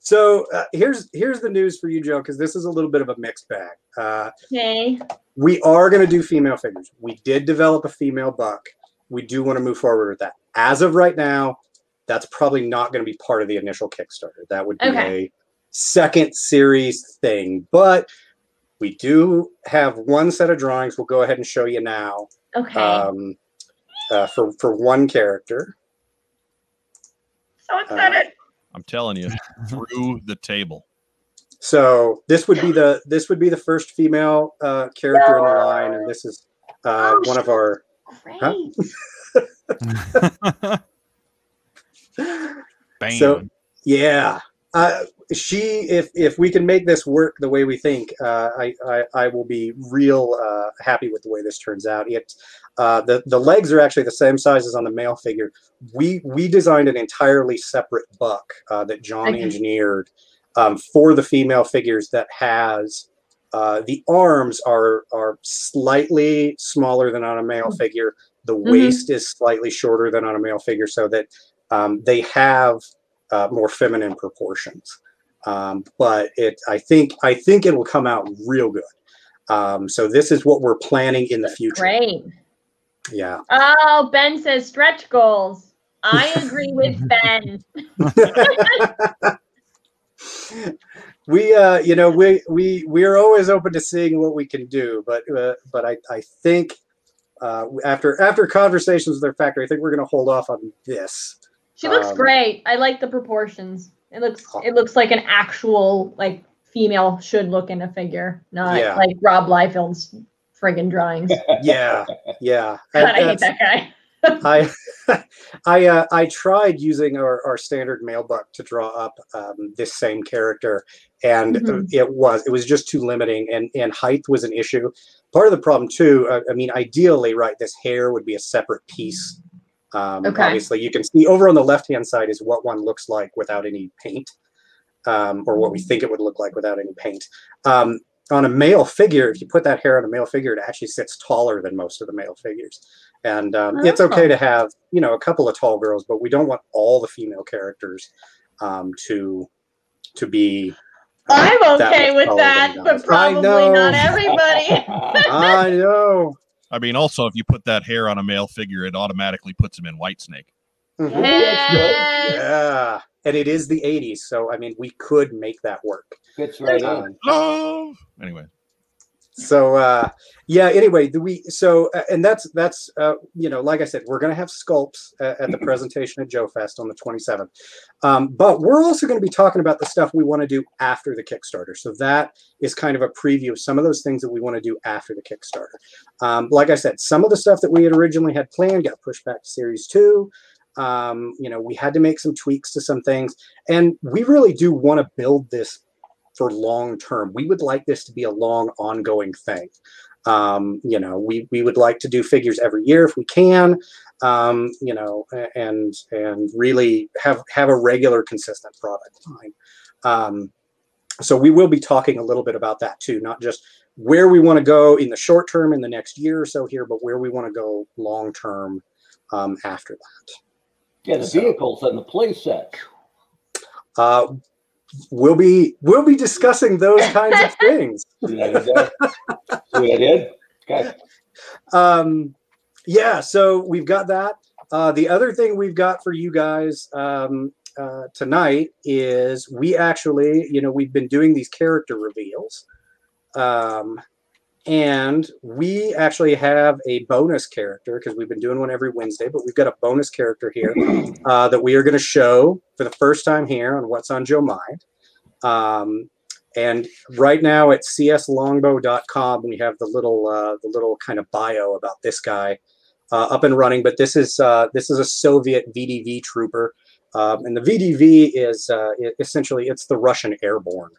So uh, here's here's the news for you, Joe, because this is a little bit of a mixed bag. Uh, okay. We are going to do female figures. We did develop a female buck. We do want to move forward with that. As of right now, that's probably not going to be part of the initial Kickstarter. That would be okay. a second series thing. But we do have one set of drawings. We'll go ahead and show you now. Okay. Um, uh, for for one character. So excited! Uh, I'm telling you, *laughs* threw the table. So this would be the this would be the first female uh, character in the line, and this is uh, oh, one of our. Huh? *laughs* Bam. So yeah, uh, she if if we can make this work the way we think, uh, I, I, I will be real uh, happy with the way this turns out. It uh, the the legs are actually the same size as on the male figure. We we designed an entirely separate buck uh, that John okay. engineered um, for the female figures that has. Uh, the arms are are slightly smaller than on a male mm-hmm. figure. The mm-hmm. waist is slightly shorter than on a male figure, so that um, they have uh, more feminine proportions. Um, but it, I think, I think it will come out real good. Um, so this is what we're planning in the future. Great. Yeah. Oh, Ben says stretch goals. I *laughs* agree with Ben. *laughs* we, uh, you know, we we we are always open to seeing what we can do, but uh, but I I think uh, after after conversations with our factory, I think we're going to hold off on this she looks um, great. I like the proportions. It looks it looks like an actual like female should look in a figure, not yeah. like Rob Liefeld's friggin' drawings. *laughs* Yeah, yeah. *laughs* God, I hate that guy. *laughs* I I uh, I tried using our, our standard male buck to draw up um, this same character, and mm-hmm. it was it was just too limiting, and and height was an issue. Part of the problem too. Uh, I mean, ideally, right, this hair would be a separate piece um, okay. Obviously, you can see over on the left hand side is what one looks like without any paint, um, or what we think it would look like without any paint. On a male figure, if you put that hair on a male figure, it actually sits taller than most of the male figures. And um, oh. it's okay to have, you know, a couple of tall girls, but we don't want all the female characters um, to to be. Uh, I'm okay with that, but probably not everybody. *laughs* I know. I mean, also, if you put that hair on a male figure, it automatically puts him in Whitesnake. Mm-hmm. Yes. Yeah. And it is the 80s. So, I mean, we could make that work. Fits right in. Oh. Anyway. So uh yeah anyway the we so uh, and that's that's uh you know like i said we're going to have sculpts at, at the *laughs* presentation at joe fest on the 27th um, but we're also going to be talking about the stuff we want to do after the kickstarter. So that is kind of a preview of some of those things that we want to do after the kickstarter. Um, like i said some of the stuff that we had originally had planned got pushed back to series two. Um, you know we had to make some tweaks to some things. And we really do want to build this for long term. We would like this to be a long, ongoing thing. Um, you know, we we would like to do figures every year if we can. Um, you know, and and really have have a regular, consistent product line. Um, so we will be talking a little bit about that too, not just where we want to go in the short term in the next year or so here, but where we want to go long term um, after that. Yeah, the so, vehicles and the play set. Uh, we'll be we'll be discussing those kinds of *laughs* things. See what I did? Okay. Um, yeah, so we've got that. Uh, the other thing we've got for you guys um, uh, tonight is we actually, you know, we've been doing these character reveals. Um, and we actually have a bonus character because we've been doing one every Wednesday, but we've got a bonus character here *clears throat* uh, that we are going to show for the first time here on What's on Joe Mind. Um, and right now at cslongbow.com, we have the little uh, the little kind of bio about this guy uh, up and running. But this is uh, this is a Soviet VDV trooper, um, and the VDV is uh, essentially it's the Russian airborne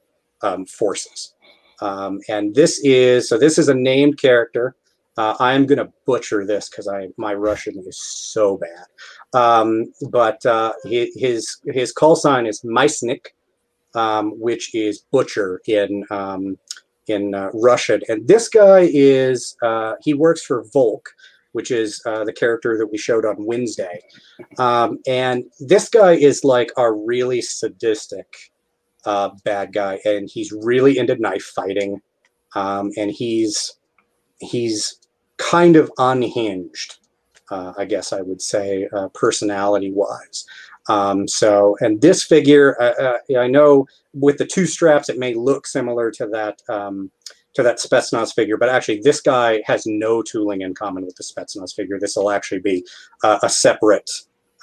um, forces. Um, and this is so this is a named character. Uh, I'm going to butcher this because I my Russian is so bad. Um, but uh, his his call sign is Myasnik, um, which is butcher in um, in uh, Russian. And this guy is uh, he works for Volk, which is uh, the character that we showed on Wednesday. Um, and this guy is like a really sadistic uh, bad guy, and he's really into knife fighting, um, and he's he's kind of unhinged, uh, I guess I would say, uh, personality wise. Um, so, and this figure, uh, uh, I know with the two straps, it may look similar to that um, to that Spetsnaz figure, but actually, this guy has no tooling in common with the Spetsnaz figure. This will actually be a separate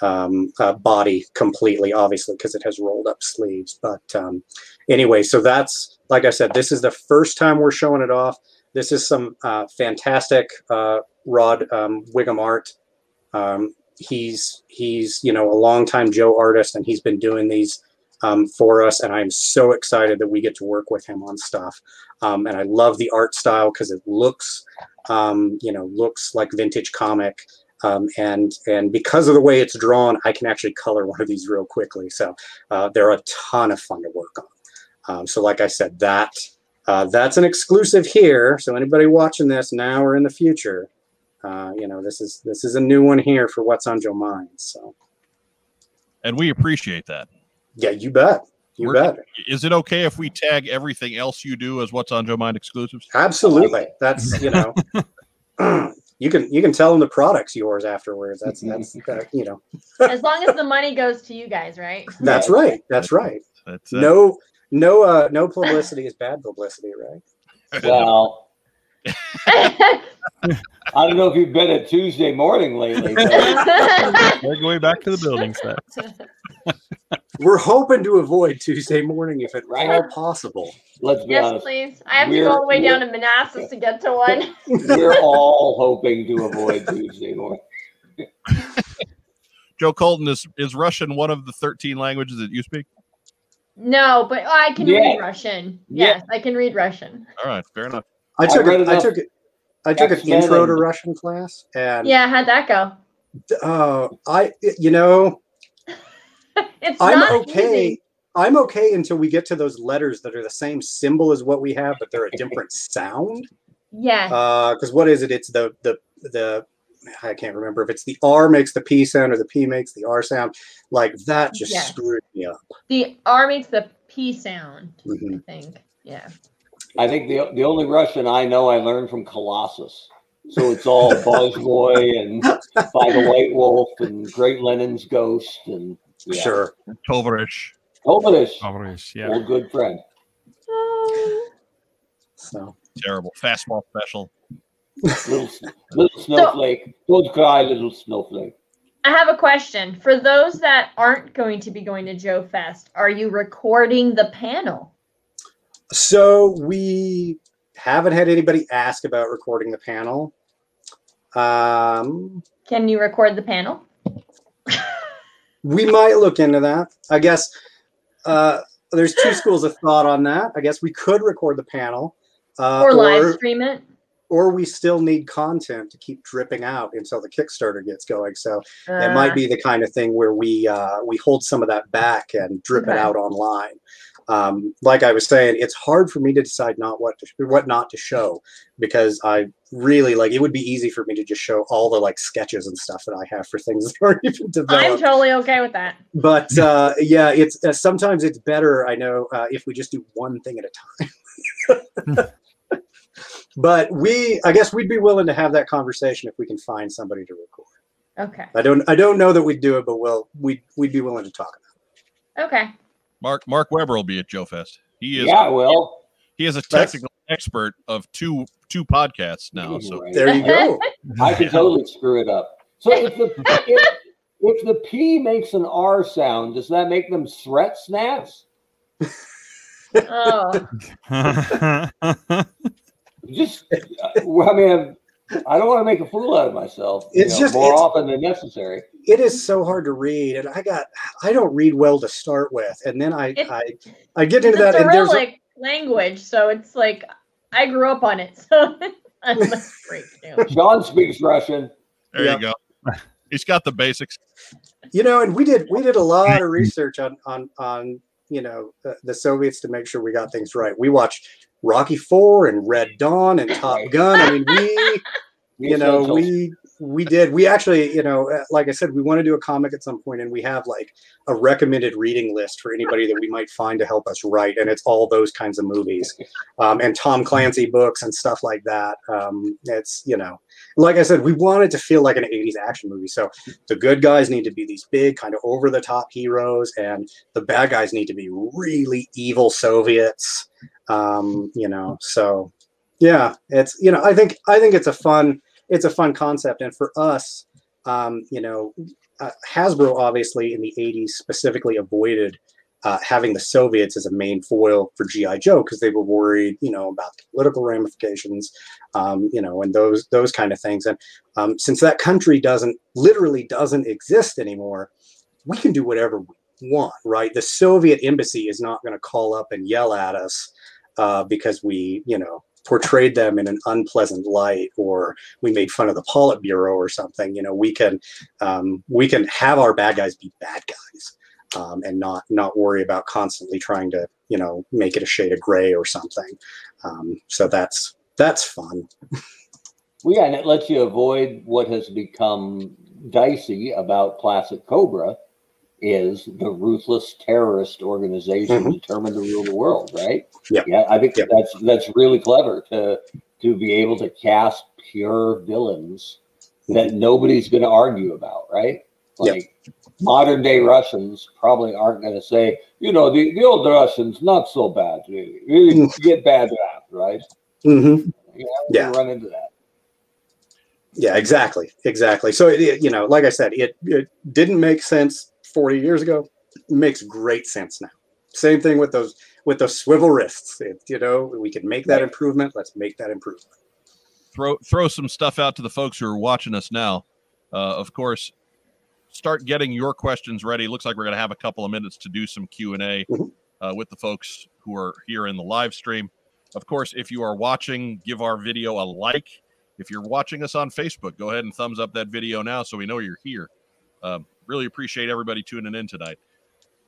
um, uh, body completely, obviously, because it has rolled up sleeves. But um, anyway, so that's, like I said, this is the first time we're showing it off. This is some uh, fantastic uh, Rod um, Whigham art. Um, he's, he's, you know, a longtime Joe artist, and he's been doing these um, for us. And I'm so excited that we get to work with him on stuff. Um, and I love the art style because it looks, you know, looks like vintage comic. Um, and and because of the way it's drawn, I can actually color one of these real quickly. So uh, they're a ton of fun to work on. Um, so like I said, that uh, that's an exclusive here. So anybody watching this now or in the future, uh, you know, this is this is a new one here for what's on Joe Mind. So, and we appreciate that. Yeah, you bet. You We're, bet. Is it okay if we tag everything else you do as what's on Joe Mind exclusives? Absolutely. That's you know. *laughs* *clears throat* you can you can tell them the product's yours afterwards. That's that's uh, you know. as long as the money goes to you guys, right? *laughs* That's right. That's right. That's, uh, no no uh no publicity is bad publicity, right? Well. *laughs* I don't know if you've been at Tuesday morning lately. We're *laughs* going back to the building set. *laughs* We're hoping to avoid Tuesday morning if at right. all possible. Let's be yes, honest. please. I have we're, to go all the way down to Manassas to get to one. We're all hoping to avoid Tuesday morning. Joe Colton is is Russian one of the thirteen languages that you speak? No, but oh, I can yeah. read Russian. Yes, yeah. I can read Russian. All right, fair enough. I took I, a, I took it. I took an intro to Russian class, and yeah, how'd that go? Uh, I you know *laughs* it's I'm okay. Easy. I'm okay until we get to those letters that are the same symbol as what we have, but they're a different *laughs* sound. Yeah. Because uh, what is it? It's the the the I can't remember if it's the R makes the P sound or the P makes the R sound. Like that just yes. screwed me up. The R makes the P sound. Mm-hmm. I think. Yeah. I think the the only Russian I know I learned from Colossus. So it's all *laughs* Buzz Boy and By the White Wolf and Great Lenin's Ghost and yeah. Sure. Tovarish. Tovarish. Tovarish, yeah. Old good friend. So terrible. Fastball special. little, little snowflake. So, Don't cry, little snowflake. I have a question. For those that aren't going to be going to Joe Fest, are you recording the panel? So we haven't had anybody ask about recording the panel. Um, Can you record the panel? we might look into that. I guess uh, there's two schools of thought on that. I guess we could record the panel uh, or live or, stream it, or we still need content to keep dripping out until the Kickstarter gets going. So uh, it might be the kind of thing where we uh, we hold some of that back and drip okay. it out online. Um, like I was saying, it's hard for me to decide not what to, what not to show because I really like it would be easy for me to just show all the like sketches and stuff that I have for things *laughs* that aren't even developed. I'm totally okay with that. But uh, yeah, it's uh, sometimes it's better. I know uh, if we just do one thing at a time. *laughs* but we, I guess, we'd be willing to have that conversation if we can find somebody to record. Okay. I don't, I don't know that we'd do it, but we'll, we, we'd be willing to talk about it. Okay. Mark Mark Weber will be at Joe Fest. He is. Yeah, well, he is a technical That's, expert of two two podcasts now. So there you go. *laughs* I can totally screw it up. So if the if, if the P makes an R sound, does that make them threat snaps? *laughs* oh. Just, uh, I mean, I don't want to make a fool out of myself. It's know, just more often than necessary. It is so hard to read, and I got I don't read well to start with, and then I it, I I get into that. and there's a, language, so it's like I grew up on it, *laughs* so I'm great too. John speaks Russian. There yep. you go. He's got the basics. You know, and we did we did a lot of *laughs* research on on on you know the, the Soviets to make sure we got things right. We watched Rocky Four and Red Dawn and Top Gun. I mean, we, *laughs* you know, we we did. We actually, you know, uh, like I said, we want to do a comic at some point, and we have like a recommended reading list for anybody that we might find to help us write, and it's all those kinds of movies, *laughs* um, and Tom Clancy books and stuff like that. Um, it's you know, like I said, we want it to feel like an '80s action movie. So the good guys need to be these big, kind of over the top heroes, and the bad guys need to be really evil Soviets. Um, you know, so yeah, it's you know, I think I think it's a fun it's a fun concept. And for us, um, you know, uh, Hasbro obviously in the 80s specifically avoided uh, having the Soviets as a main foil for GI Joe because they were worried, you know, about the political ramifications, um, you know, and those those kind of things. And um, since that country doesn't literally doesn't exist anymore, we can do whatever we want, right? The Soviet embassy is not going to call up and yell at us uh, because we, you know, portrayed them in an unpleasant light or we made fun of the Politburo or something, you know, we can um, we can have our bad guys be bad guys um, and not not worry about constantly trying to you know make it a shade of gray or something. Um, so that's that's fun. *laughs* well, yeah, and it lets you avoid what has become dicey about classic Cobra is the ruthless terrorist organization mm-hmm. determined to rule the world, right? Yeah, yeah. I think that's that's really clever to to be able to cast pure villains that mm-hmm. nobody's going to argue about, right? Like modern day Russians probably aren't going to say, you know, the, the old Russians not so bad, really, really mm-hmm. get bad rap, right? Mm-hmm. yeah, run into that. Yeah, exactly, exactly. So it, you know, like I said, it it didn't make sense 40 years ago makes great sense now. Same thing with those with those swivel wrists. It, you know, we can make that improvement. Let's make that improvement. Throw throw some stuff out to the folks who are watching us now. Uh, of course, start getting your questions ready. Looks like we're going to have a couple of minutes to do some Q and A mm-hmm. uh, with the folks who are here in the live stream. Of course, if you are watching, give our video a like. If you're watching us on Facebook, go ahead and thumbs up that video now so we know you're here. Um, really appreciate everybody tuning in tonight.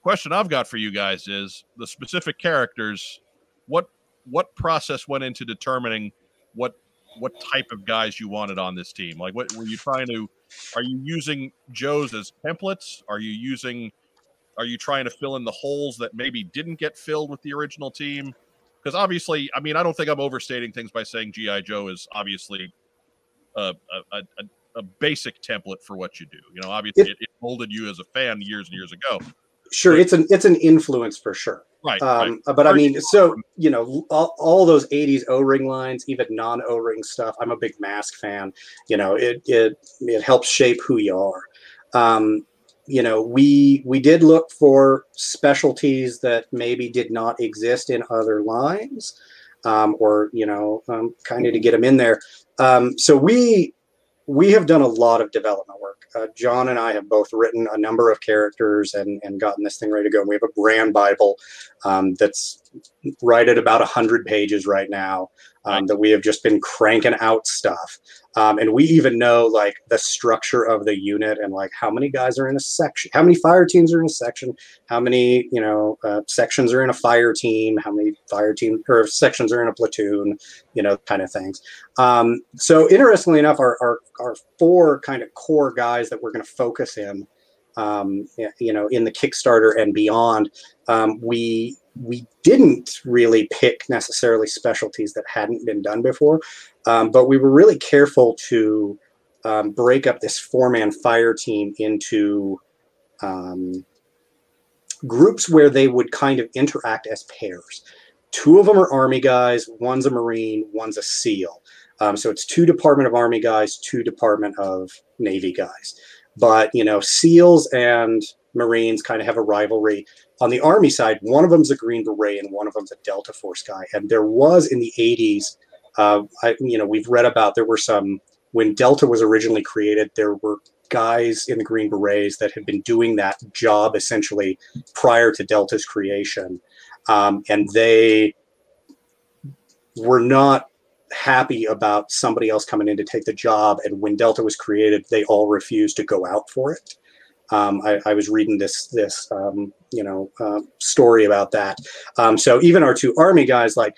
Question I've got for you guys is the specific characters. What what process went into determining what what type of guys you wanted on this team? Like, what were you trying to? Are you using Joe's as templates? Are you using? Are you trying to fill in the holes that maybe didn't get filled with the original team? Because obviously, I mean, I don't think I'm overstating things by saying GI Joe is obviously a, a, a, a basic template for what you do. You know, obviously it, it, molded you as a fan years and years ago. Sure, but, it's an it's an influence for sure. Right, um, right. But I mean, so you know, all, all those '80s O-ring lines, even non-O-ring stuff. I'm a big mask fan. You know, it it it helps shape who you are. Um, you know, we we did look for specialties that maybe did not exist in other lines, um, or you know, um, kind of to get them in there. Um, so we we have done a lot of development work. Uh, John and I have both written a number of characters and, and gotten this thing ready to go. And we have a brand Bible um, that's right at about 100 pages right now um, that we have just been cranking out stuff. Um, and we even know like the structure of the unit and like how many guys are in a section, how many fire teams are in a section, how many, you know, uh, sections are in a fire team, how many fire team or sections are in a platoon, you know, kind of things. Um, so interestingly enough, our, our, our four kind of core guys that we're going to focus in um, you know, in the Kickstarter and beyond, um, we we didn't really pick necessarily specialties that hadn't been done before, um, but we were really careful to um, break up this four-man fire team into um, groups where they would kind of interact as pairs. Two of them are Army guys, one's a Marine, one's a SEAL. Um, so it's two Department of Army guys, two Department of Navy guys. But you know, SEALs and Marines kind of have a rivalry. On the Army side, one of them's a Green Beret and one of them's a Delta Force guy. And there was in the 80s, uh, I, you know, we've read about there were some when Delta was originally created, there were guys in the Green Berets that had been doing that job essentially prior to Delta's creation. Um, and they were not happy about somebody else coming in to take the job. And when Delta was created, they all refused to go out for it. Um, I, I, was reading this this um, you know uh, story about that. Um, so even our two Army guys, like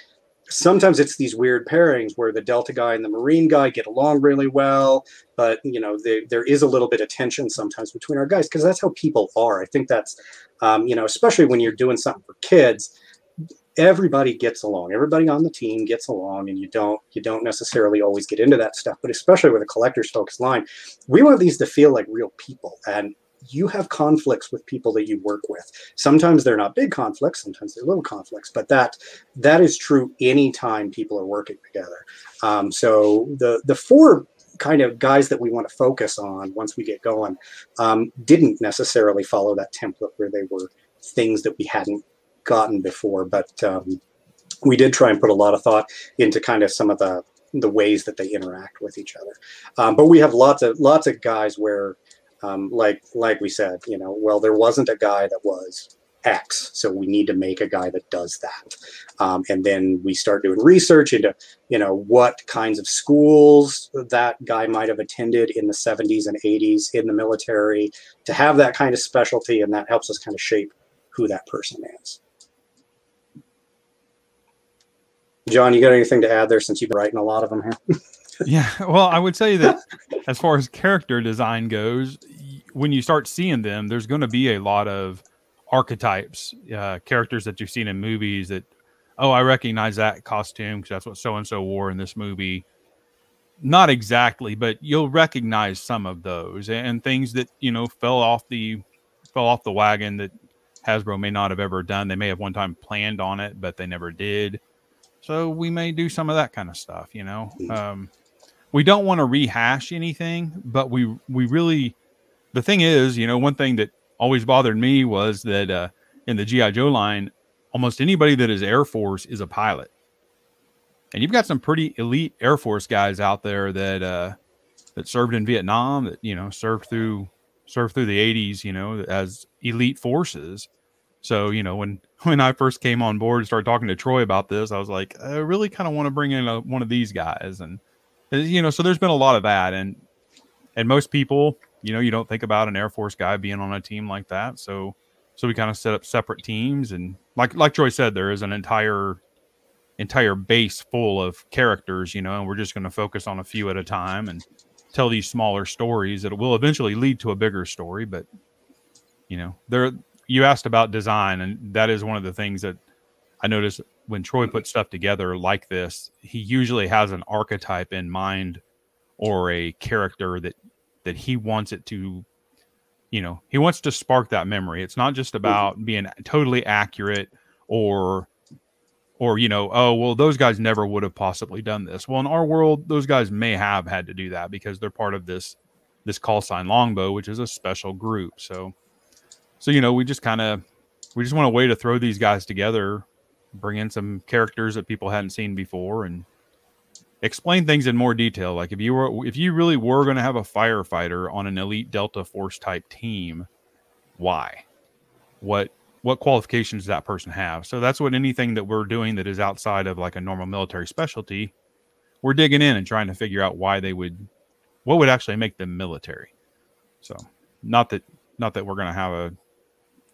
sometimes it's these weird pairings where the Delta guy and the Marine guy get along really well, but you know they, there is a little bit of tension sometimes between our guys because that's how people are. I think that's um, you know especially when you're doing something for kids everybody gets along everybody on the team gets along and you don't you don't necessarily always get into that stuff but especially with a collector's focused line we want these to feel like real people and you have conflicts with people that you work with sometimes they're not big conflicts sometimes they're little conflicts but that that is true anytime people are working together um, so the the four kind of guys that we want to focus on once we get going um, didn't necessarily follow that template where they were things that we hadn't gotten before, but um, we did try and put a lot of thought into kind of some of the the ways that they interact with each other. Um, but we have lots of lots of guys where, um, like like we said, you know, well, there wasn't a guy that was X, so we need to make a guy that does that. Um, and then we start doing research into, you know, what kinds of schools that guy might have attended in the 70s and 80s in the military to have that kind of specialty, and that helps us kind of shape who that person is. John, you got anything to add there since you've been writing a lot of them here? *laughs* yeah, well, I would say that as far as character design goes, when you start seeing them, there's going to be a lot of archetypes, uh, characters that you've seen in movies that, oh, I recognize that costume because that's what so and so wore in this movie. Not exactly, but you'll recognize some of those and things that you know fell off the fell off the wagon that Hasbro may not have ever done. They may have one time planned on it, but they never did. So we may do some of that kind of stuff, you know. Um, we don't want to rehash anything, but we we really the thing is, you know, one thing that always bothered me was that uh, in the GI Joe line, almost anybody that is Air Force is a pilot, and you've got some pretty elite Air Force guys out there that uh, that served in Vietnam, that you know served through served through the 80s, you know, as elite forces. So, you know, when *laughs* when I first came on board and started talking to Troy about this, I was like, I really kind of want to bring in a, one of these guys, and uh, Uh, you know, so there's been a lot of that, and and most people, you know, you don't think about an Air Force guy being on a team like that, so so we kind of set up separate teams, and like like Troy said, there is an entire entire base full of characters, you know, and we're just going to focus on a few at a time and tell these smaller stories that will eventually lead to a bigger story, but you know, there you asked about design, and that is one of the things that I noticed when Troy mm-hmm. puts stuff together like this. He usually has an archetype in mind or a character that that he wants it to you know he wants to spark that memory. It's not just mm-hmm. about being totally accurate or or you know oh well those guys never would have possibly done this. Well in our world those guys may have had to do that because they're part of this this call sign longbow which is a special group. So so you know, we just kind of we just want a way to throw these guys together, bring in some characters that people hadn't seen before, and explain things in more detail. Like if you were if you really were going to have a firefighter on an elite Delta Force type team, why? What what qualifications does that person have? So that's what anything that we're doing that is outside of like a normal military specialty, we're digging in and trying to figure out why they would, what would actually make them military. So not that not that we're going to have a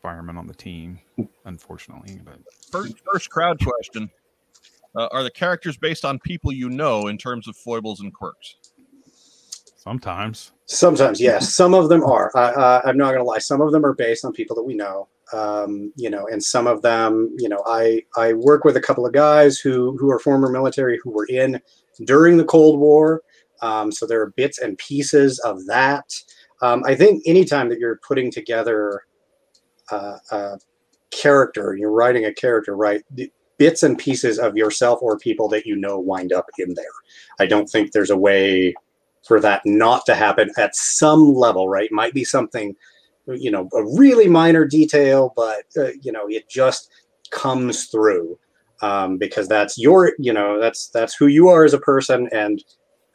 fireman on the team, unfortunately. But first, first crowd question: uh, Are the characters based on people you know in terms of foibles and quirks? Sometimes. Sometimes, yes. Some of them are. Uh, I'm not going to lie. Some of them are based on people that we know. Um, you know, and some of them, you know, I I work with a couple of guys who who are former military who were in during the Cold War. Um, so there are bits and pieces of that. Um, I think anytime that you're putting together a character, you're writing a character, right? Bits and pieces of yourself or people that you know wind up in there. I don't think there's a way for that not to happen at some level, right? Might be something, you know, a really minor detail, but uh, you know, it just comes through um, because that's your, you know, that's that's who you are as a person, and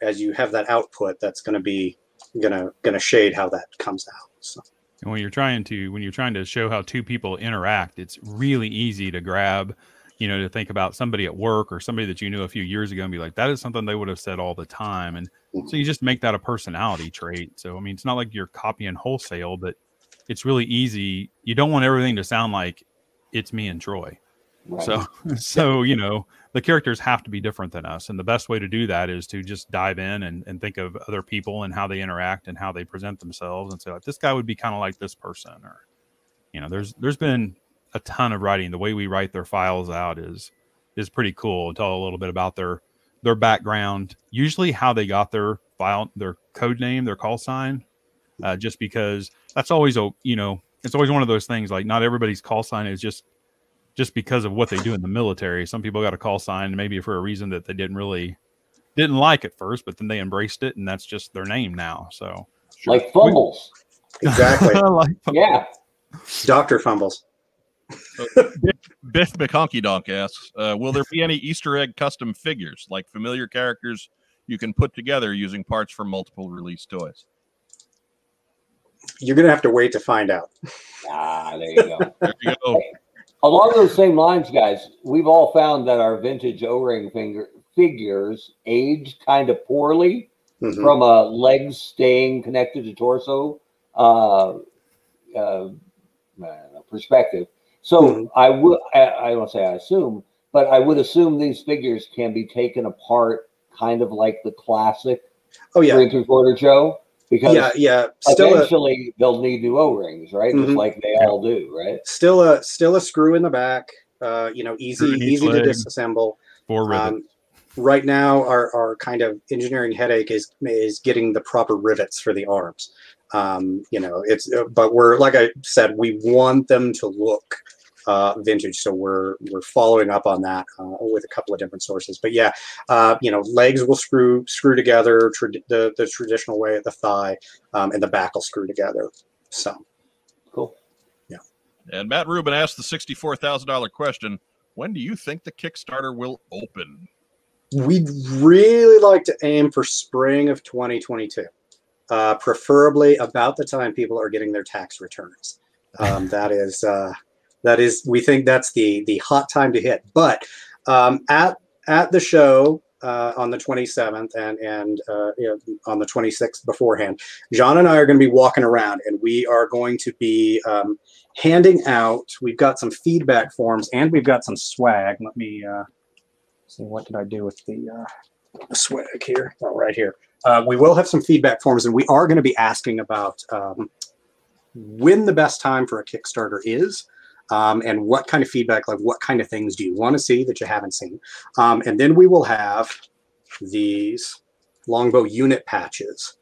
as you have that output, that's going to be gonna gonna shade how that comes out. So. And when you're trying to when you're trying to show how two people interact, it's really easy to grab you know, to think about somebody at work or somebody that you knew a few years ago and be like, that is something they would have said all the time. And so you just make that a personality trait. So, I mean, it's not like you're copying wholesale, but it's really easy. You don't want everything to sound like it's me and Troy. Right. *laughs* So, so, you know, the characters have to be different than us. And the best way to do that is to just dive in and, and think of other people and how they interact and how they present themselves and say, like, this guy would be kind of like this person or, you know, there's, there's been a ton of writing. The way we write their files out is is pretty cool. And tell a little bit about their their background, usually how they got their file, their code name, their call sign, uh, just because that's always a you know it's always one of those things. Like not everybody's call sign is just just because of what they do in the military. Some people got a call sign maybe for a reason that they didn't really didn't like at first, but then they embraced it, and that's just their name now. So sure. like fumbles, exactly. *laughs* like fumbles. Yeah, Doctor fumbles. Biff McHonky Donk asks, uh, "Will there be any Easter egg custom figures like familiar characters you can put together using parts from multiple release toys?" You're gonna have to wait to find out. Ah, there you go. there you go. Along those same lines, guys, we've all found that our vintage O-ring finger figures age kind of poorly mm-hmm. from a legs staying connected to torso uh, uh, perspective. So mm-hmm. I would, I, don't say I assume, but I would assume these figures can be taken apart kind of like the classic oh, yeah. three and three quarter Joe. Because yeah, yeah. Still eventually a, they'll need new O rings, right? Mm-hmm. Just like they all do, right? Still a still a screw in the back. Uh, you know, easy easy leg, to disassemble. Four rivets. Um, right now, our, our kind of engineering headache is is getting the proper rivets for the arms. Um, you know, it's but we're like I said, we want them to look uh, vintage. So we're we're following up on that uh, with a couple of different sources. But yeah, uh, you know, legs will screw screw together the the traditional way at the thigh, um, and the back will screw together. So cool. Yeah. And Matt Rubin asked the sixty-four thousand dollar question: When do you think the Kickstarter will open? We'd really like to aim for spring of 2022, uh, preferably about the time people are getting their tax returns. *laughs* Um, that is uh, that is, we think that's the the hot time to hit. But um, at at the show uh, on the 27th and and uh, you know, on the 26th beforehand, John and I are going to be walking around, and we are going to be um, handing out. We've got some feedback forms, and we've got some swag. Let me uh, see what did I do with the, uh, swag here. Oh, right here. Uh, we will have some feedback forms, and we are going to be asking about um, when the best time for a Kickstarter is um, and what kind of feedback, like what kind of things do you want to see that you haven't seen? Um, and then we will have these longbow unit patches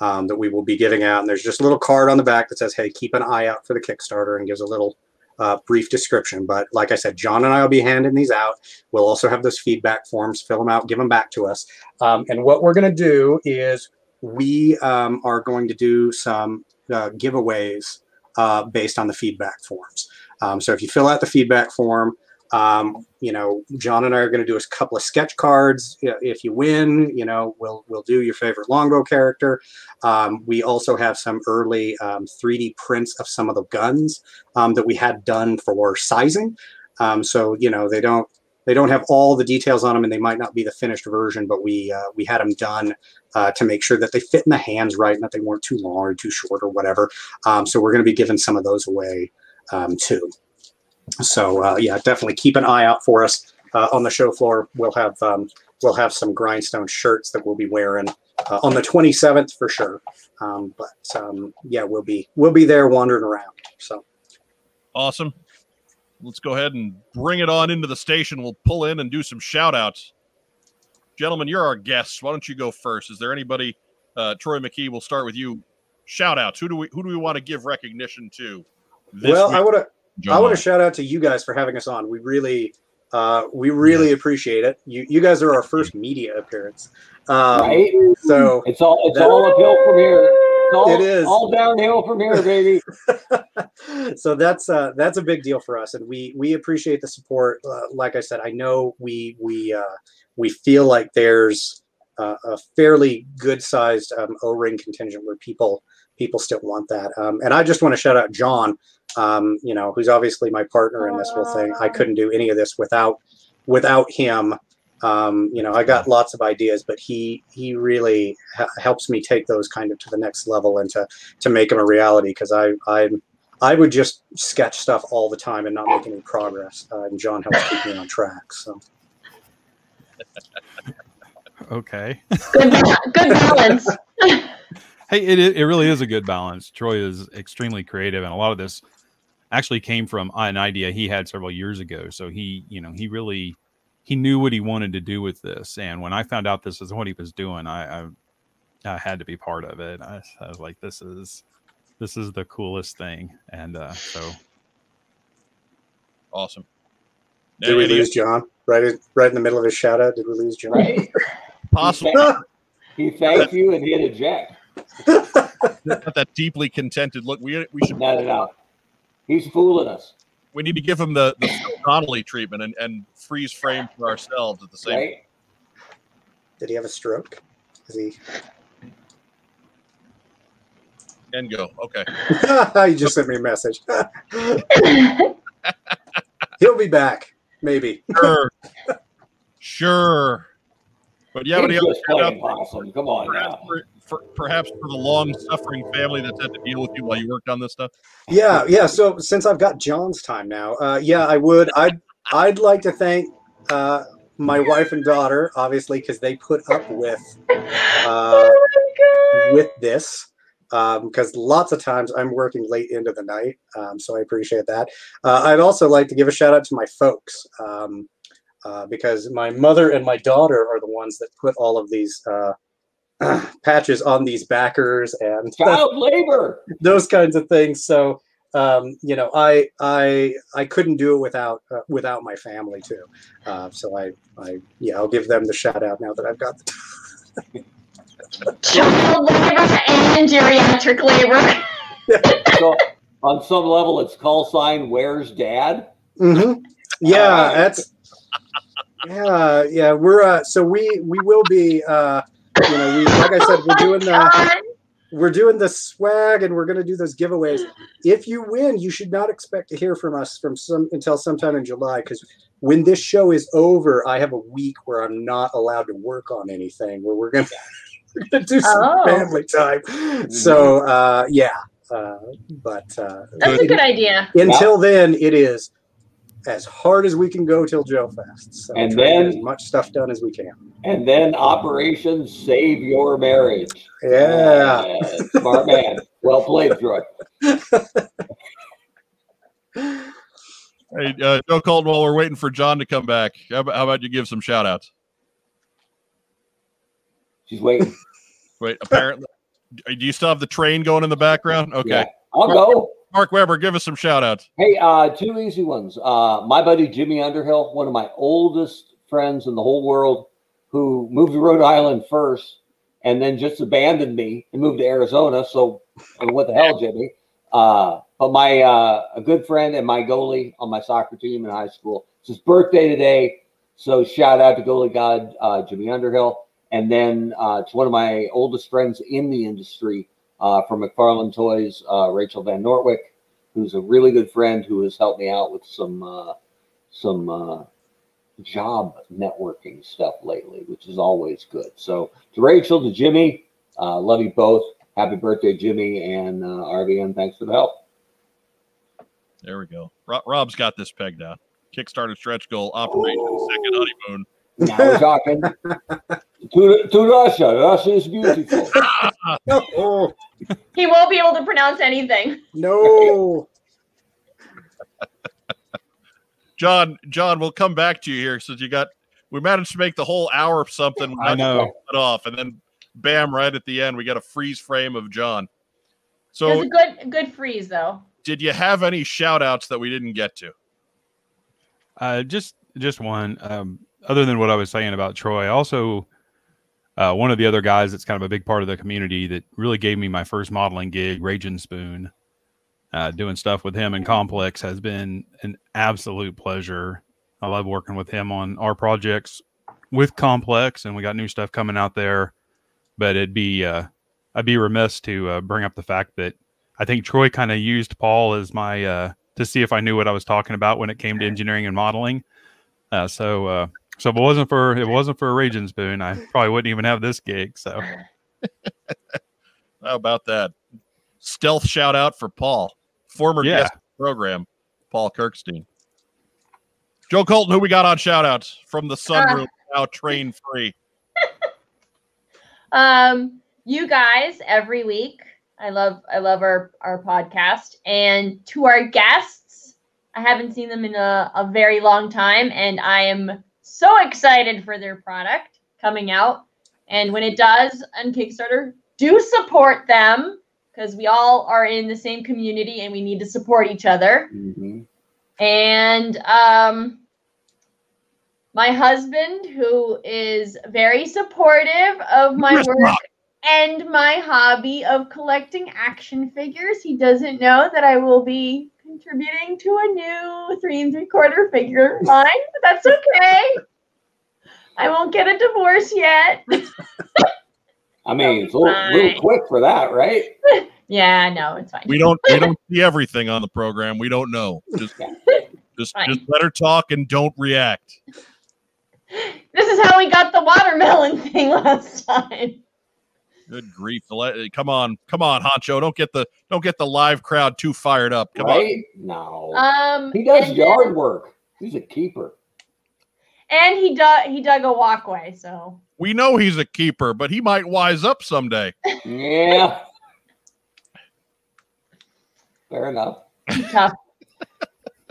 um, that we will be giving out. And there's just a little card on the back that says, hey, keep an eye out for the Kickstarter and gives a little uh, brief description. But like I said, John and I will be handing these out. We'll also have those feedback forms, fill them out, give them back to us. Um, and what we're going to do is we um, are going to do some uh, giveaways uh, based on the feedback forms. Um, so if you fill out the feedback form, Um, you know, John and I are going to do a couple of sketch cards. If you win, you know, we'll we'll do your favorite longbow character. Um, we also have some early um, 3D prints of some of the guns um, that we had done for sizing. Um, so you know, they don't they don't have all the details on them, and they might not be the finished version, but we uh, we had them done uh, to make sure that they fit in the hands right, and that they weren't too long or too short or whatever. Um, so we're going to be giving some of those away too. So uh, yeah, definitely keep an eye out for us uh, on the show floor. We'll have um, we'll have some grindstone shirts that we'll be wearing uh, on the 27th for sure. Um, but um, yeah, we'll be we'll be there wandering around. So awesome. Let's go ahead and bring it on into the station. We'll pull in and do some shout outs. Gentlemen, you're our guests. Why don't you go first? Is there anybody, uh, Troy McKee, we'll start with you. Shout outs. Who do we who do we want to give recognition to? Well, week? I want to I want to shout out to you guys for having us on. We really, uh, we really yeah. appreciate it. You, you guys are our first media appearance. Um, right. So it's all it's all uphill from here. All, it is all downhill from here, baby. *laughs* so that's uh, that's a big deal for us, and we we appreciate the support. Uh, like I said, I know we we uh, we feel like there's uh, a fairly good sized um, O ring contingent where people people still want that. Um, and I just want to shout out John um, you know, who's obviously my partner in this whole thing. I couldn't do any of this without without him. Um, you know, I got lots of ideas, but he he really ha- helps me take those kind of to the next level and to to make them a reality. Because I I I would just sketch stuff all the time and not make any progress. Uh, and John helps keep me on track. So. okay. Good, good balance. *laughs* hey, it it really is a good balance. Troy is extremely creative, and a lot of this actually came from an idea he had several years ago. So he, you know, he really he knew what he wanted to do with this. And when I found out this is what he was doing, I I, I had to be part of it. I, I, was like, this is this is the coolest thing. And uh, so awesome. Did we lose John right in, right in the middle of his shout out? Did we lose John? Right. Possible. *laughs* He thanked you and hit eject. *laughs* that deeply contented look. We we should not it out. He's fooling us. We need to give him the, the Phil Donnelly treatment and, and freeze frame for ourselves at the same right? Did he have a stroke? Is he and go. Okay. *laughs* you just sent me a message. *laughs* He'll be back, maybe. Sure. sure. But yeah, but he just playing awesome. Come on now for, perhaps for the long suffering family that's had to deal with you while you worked on this stuff? Yeah, yeah. So since I've got John's time now, uh, yeah, I would. I'd I'd like to thank uh, my wife and daughter, obviously, because they put up with uh, oh with this. Because um, lots of times I'm working late into the night, um, so I appreciate that. Uh, I'd also like to give a shout out to my folks. Um, uh, because my mother and my daughter are the ones that put all of these uh, *clears throat* patches on these backers and *laughs* child labor, those kinds of things. So um, you know, I I I couldn't do it without uh, without my family too. Uh, so I I yeah, I'll give them the shout out now that I've got the. Child labor and geriatric labor. so on some level, it's call sign "Where's Dad?" Mm-hmm. Yeah, uh, that's yeah, yeah. We're uh, so we we will be uh, you know, we like I said, we're *laughs* doing the we're doing the swag and we're going to do those giveaways. If you win, you should not expect to hear from us from some until sometime in July because when this show is over, I have a week where I'm not allowed to work on anything. Where we're going *laughs* to do some oh. family time. Mm-hmm. So uh, yeah, uh, but uh, that's a good idea. Until then, it is as hard as we can go till Joe Fest. So and then as much stuff done as we can. And then Operation Save Your Marriage. Yeah, uh, smart man. Well played, Troy. hey, uh, Joe Colton, while we're waiting for John to come back, how about, how about you give some shout outs? She's waiting. Wait, apparently. do you still have the train going in the background? Okay. Yeah, I'll go. Mark Weber, give us some shout outs. Hey, uh, two easy ones. Uh, my buddy Jimmy Underhill, one of my oldest friends in the whole world, who moved to Rhode Island first and then just abandoned me and moved to Arizona. So, what the hell, Jimmy? Uh, but my uh, a good friend and my goalie on my soccer team in high school. It's his birthday today, so shout out to goalie god uh, Jimmy Underhill, and then uh, to one of my oldest friends in the industry uh, from McFarlane Toys, uh, Rachel Van Nortwick, who's a really good friend who has helped me out with some uh, some uh, job networking stuff lately, which is always good. So to Rachel, to Jimmy, uh, love you both. Happy birthday, Jimmy and uh, RVN. Thanks for the help. There we go. Rob's got this pegged out. Kickstarter stretch goal operation second honeymoon. Now we're talking *laughs* to, to Russia. Russia is beautiful. *laughs* he won't be able to pronounce anything. No. John, John, we'll come back to you here since you got we managed to make the whole hour of something. I know. It off, and then bam, right at the end, we got a freeze frame of John. So it was a good good freeze though. Did you have any shout outs that we didn't get to? Uh, just just one. Um, other than what I was saying about Troy, also uh, one of the other guys that's kind of a big part of the community that really gave me my first modeling gig, Raging Spoon uh, doing stuff with him and Complex has been an absolute pleasure. I love working with him on our projects with Complex, and we got new stuff coming out there. But it'd be uh, I'd be remiss to uh, bring up the fact that I think Troy kind of used Paul as my uh, to see if I knew what I was talking about when it came to engineering and modeling. Uh, so uh, so if it wasn't for if it wasn't for a Raging Spoon, I probably wouldn't even have this gig. So *laughs* how about that? Stealth shout out for Paul former yeah. guest program, Paul Kirkstein. Joe Colton, who we got on shoutouts from the sunroom, uh, now train free. *laughs* um, you guys every week. I love I love our our podcast and to our guests. I haven't seen them in a, a very long time, and I am so excited for their product coming out. And when it does on Kickstarter, do support them because we all are in the same community and we need to support each other. Mm-hmm. And um, my husband, who is very supportive of my work and my hobby of collecting action figures, he doesn't know that I will be contributing to a new three and three quarter figure line, but that's okay. I won't get a divorce yet. *laughs* I mean, it's a little, little, quick for that, right? *laughs* yeah, no, it's fine. We don't we don't see everything on the program. We don't know. Just just fine. just let her talk and don't react. *laughs* This is how we got the watermelon thing last time. Good grief! Come on, come on, Honcho! Don't get the don't get the live crowd too fired up. Come right? on. No. Um, he does yard then, work. He's a keeper. And he dug he dug a walkway, so we know he's a keeper, but he might wise up someday. Yeah. Fair enough. Tough.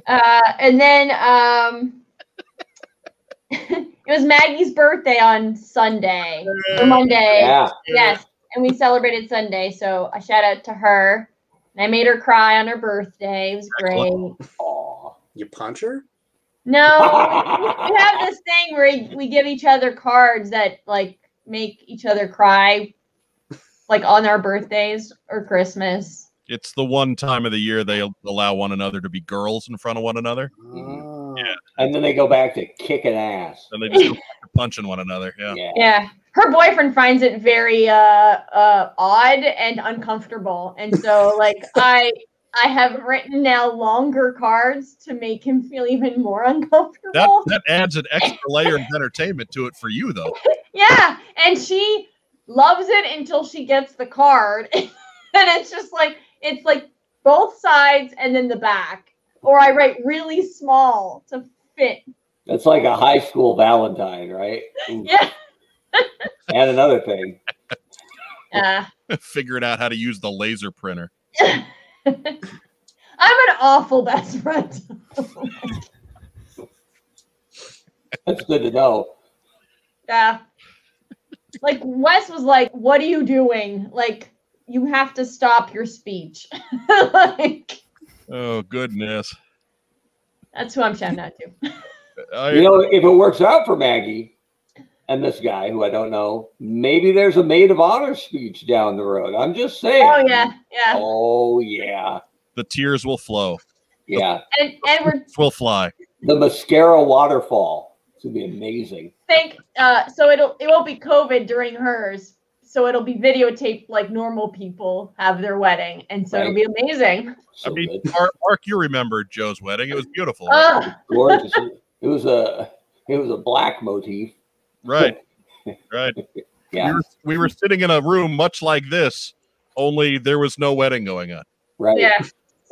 uh, and then um, *laughs* it was Maggie's birthday on Sunday or Monday. Yeah. Yes. And we celebrated Sunday. So a shout out to her. And I made her cry on her birthday. It was great. Aww. You punch her? No, *laughs* we have this thing where we give each other cards that like make each other cry, like on our birthdays or Christmas. It's the one time of the year they allow one another to be girls in front of one another. Oh. Yeah, and then they go back to kicking ass. And they just punching one another. Yeah. yeah. yeah. Her boyfriend finds it very uh, uh, odd and uncomfortable, and so *laughs* like I I have written now longer cards to make him feel even more uncomfortable. That, that adds an extra layer of entertainment to it for you, though. *laughs* yeah, and she loves it until she gets the card, *laughs* and it's just like it's like both sides and then the back, or I write really small to fit. That's like a high school Valentine, right? yeah. And another thing. *laughs* Uh, Figuring out how to use the laser printer. *laughs* I'm an awful best friend. *laughs* That's good to know. Yeah. Like Wes was like, "What are you doing? Like, you have to stop your speech." like, oh goodness. That's who I'm shouting out to. I, you know, if it works out for Maggie and this guy who I don't know, maybe there's a maid of honor speech down the road. I'm just saying. Oh yeah, yeah. Oh yeah. the tears will flow. Yeah. And and we're Will fly. The mascara waterfall. It's gonna be amazing. think uh so it'll it won't be COVID during hers. So it'll be videotaped like normal people have their wedding. And so it'll be amazing. So I mean. Mark, Mark, you remember Joe's wedding? It was beautiful, right? Ugh. gorgeous. it was a it was a black motif. Right? *laughs* Right. Yeah. We were, we were sitting in a room much like this, only there was no wedding going on. Right. Yeah.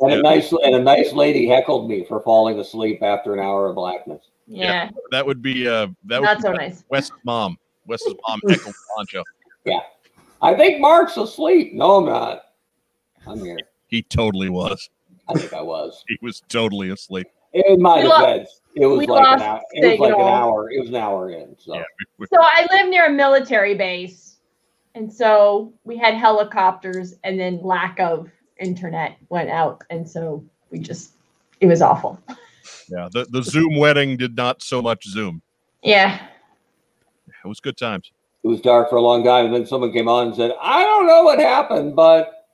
And Yeah. a nice and a nice lady heckled me for falling asleep after an hour of blackness. Yeah. That would be uh that Not would so nice. Wes's mom. Wes's mom *laughs* heckled Poncho. Yeah. I think Mark's asleep. No, I'm not. I'm here. He totally was. I think I was. He was totally asleep. In my We defense, it was we like an hour. It was like an hour. It was an hour in. So Yeah. we- we- So I live near a military base. And so we had helicopters and then lack of internet went out. And so we just it was awful. yeah. The the Zoom wedding did not so much Zoom. Yeah. It was good times. it was dark for a long time, and then someone came on and said, "I don't know what happened, but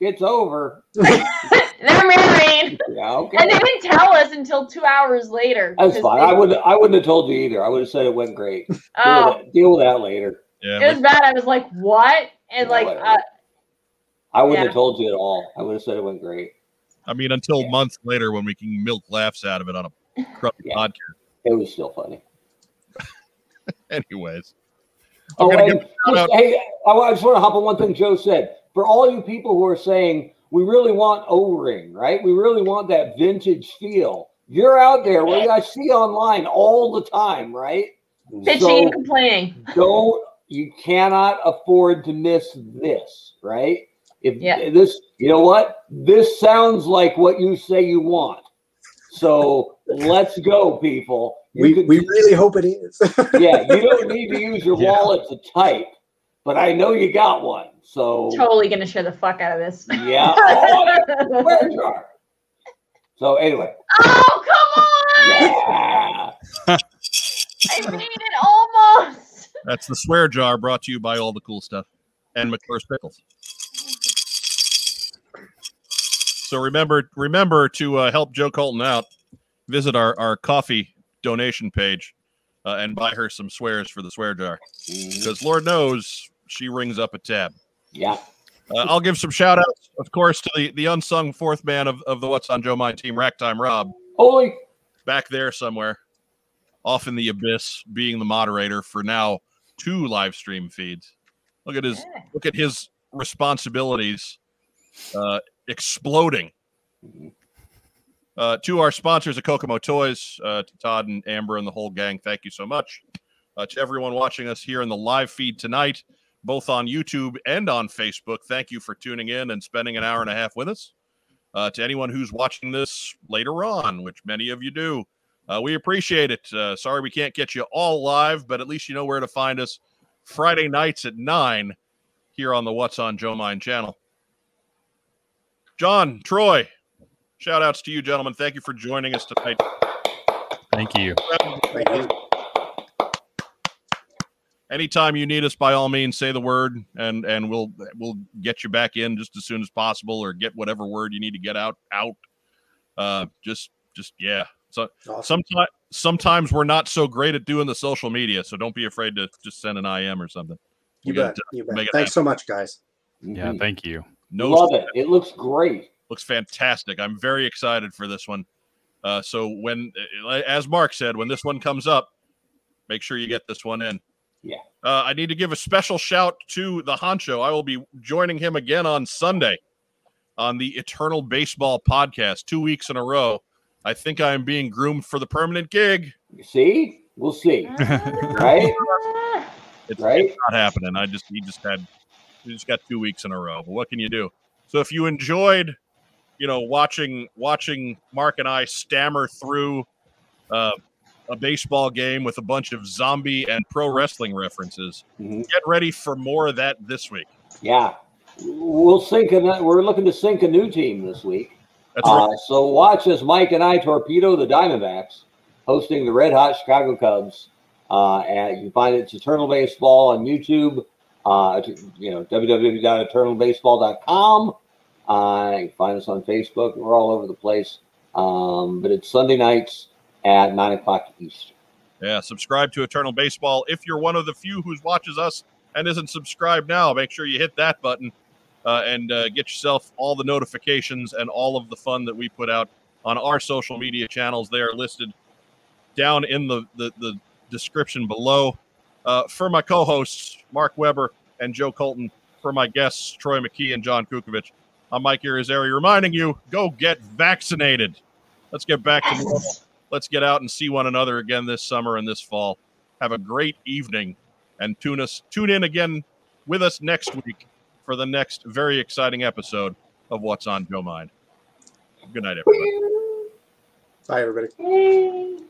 it's over." *laughs* They're married. Yeah, okay. And they didn't tell us until two hours later. That's fine. they- I would I wouldn't have told you either. I would have said it went great. *laughs* Deal, Oh, with, that, deal with that later. Yeah. it was bad. I was like, what? And like, uh, I wouldn't Yeah. have told you at all. I would have said it went great. I mean, until Yeah. months later when we can milk laughs out of it on a cruppy Yeah. podcast. It was still funny. *laughs* Anyways. Oh, I'm gonna and give a shout just- out. hey, I, I just want to hop on one thing Joe said. For all you people who are saying we really want O-ring, right? We really want that vintage feel. You're out there where I see online all the time, right? bitching So- and complaining. don't you cannot afford to miss this, right? If Yeah. this, you know what? This sounds like what you say you want. So let's go, people. You We, can- we really hope it is. *laughs* yeah, you don't need to use your Yeah. wallet to type, but I know you got one. So Totally gonna share the fuck out of this. yeah, *laughs* oh, where jar. So anyway, oh, come on! yeah, I made it almost. That's the swear jar brought to you by all the cool stuff and McClure's pickles. So remember, remember to uh, help Joe Colton out. Visit our our coffee donation page uh, and buy her some swears for the swear jar Mhm. because Lord knows she rings up a tab. yeah. Uh, I'll give some shout outs, of course, to the, the unsung fourth man of, of the What's on Joe Mind team, Rack Time Rob, Holy, back there somewhere, off in the abyss, being the moderator for now two live stream feeds. Look at his Yeah. look at his responsibilities uh, exploding. Uh, to our sponsors at Kokomo Toys, uh, to Todd and Amber and the whole gang, thank you so much. Uh, to everyone watching us here in the live feed tonight, both on YouTube and on Facebook, thank you for tuning in and spending an hour and a half with us. Uh, to anyone who's watching this later on, which many of you do, uh, we appreciate it. Uh, sorry we can't get you all live, but at least you know where to find us Friday nights at 9 here on the What's on Joe Mind channel. John, Troy, shout outs to you, gentlemen. Thank you for joining us tonight. Thank you. Thank you. Anytime you need us, by all means, say the word, and and we'll we'll get you back in just as soon as possible, or get whatever word you need to get out out. Uh, just just yeah. So Awesome. sometimes sometimes we're not so great at doing the social media, so don't be afraid to just send an IM or something. You We got bet. to You bet. it Thanks so much, guys. Yeah, Mhm. thank you. No, love it. It looks great. looks fantastic. I'm very excited for this one. Uh, so when, uh, as Mark said, when this one comes up, make sure you get this one in. Yeah. Uh, I need to give a special shout to the Honcho. I will be joining him again on Sunday on the Eternal Baseball podcast, two weeks in a row. I think I am being groomed for the permanent gig. See, we'll see. *laughs* Right? It's, Right? it's not happening. I just he just had he just got two weeks in a row. But what can you do? So if you enjoyed, you know, watching watching Mark and I stammer through uh, a baseball game with a bunch of zombie and pro wrestling references, Mhm. get ready for more of that this week. Yeah. We'll sync. A, we're looking to sink a new team this week. That's right. Uh, so watch as Mike and I torpedo the Diamondbacks, hosting the Red Hot Chicago Cubs. Uh, and you can find it, it's Eternal Baseball on YouTube. Uh, you know, www.eternalbaseball.com. Uh, find us on Facebook. We're all over the place. Um, but it's Sunday nights at nine o'clock Eastern. Yeah, subscribe to Eternal Baseball. If you're one of the few who watches us and isn't subscribed now, make sure you hit that button uh, and uh, get yourself all the notifications and all of the fun that we put out on our social media channels. They are listed down in the, the, the description below. Uh, for my co hosts, Mark Weber and Joe Colton, for my guests, Troy McKee and John Kukovic, I'm Mike Irizarry reminding you go get vaccinated. Let's get back to normal. Let's get out and see one another again this summer and this fall. Have a great evening and tune us tune in again with us next week for the next very exciting episode of What's on Joe Mind. Good night, everybody. Bye, everybody.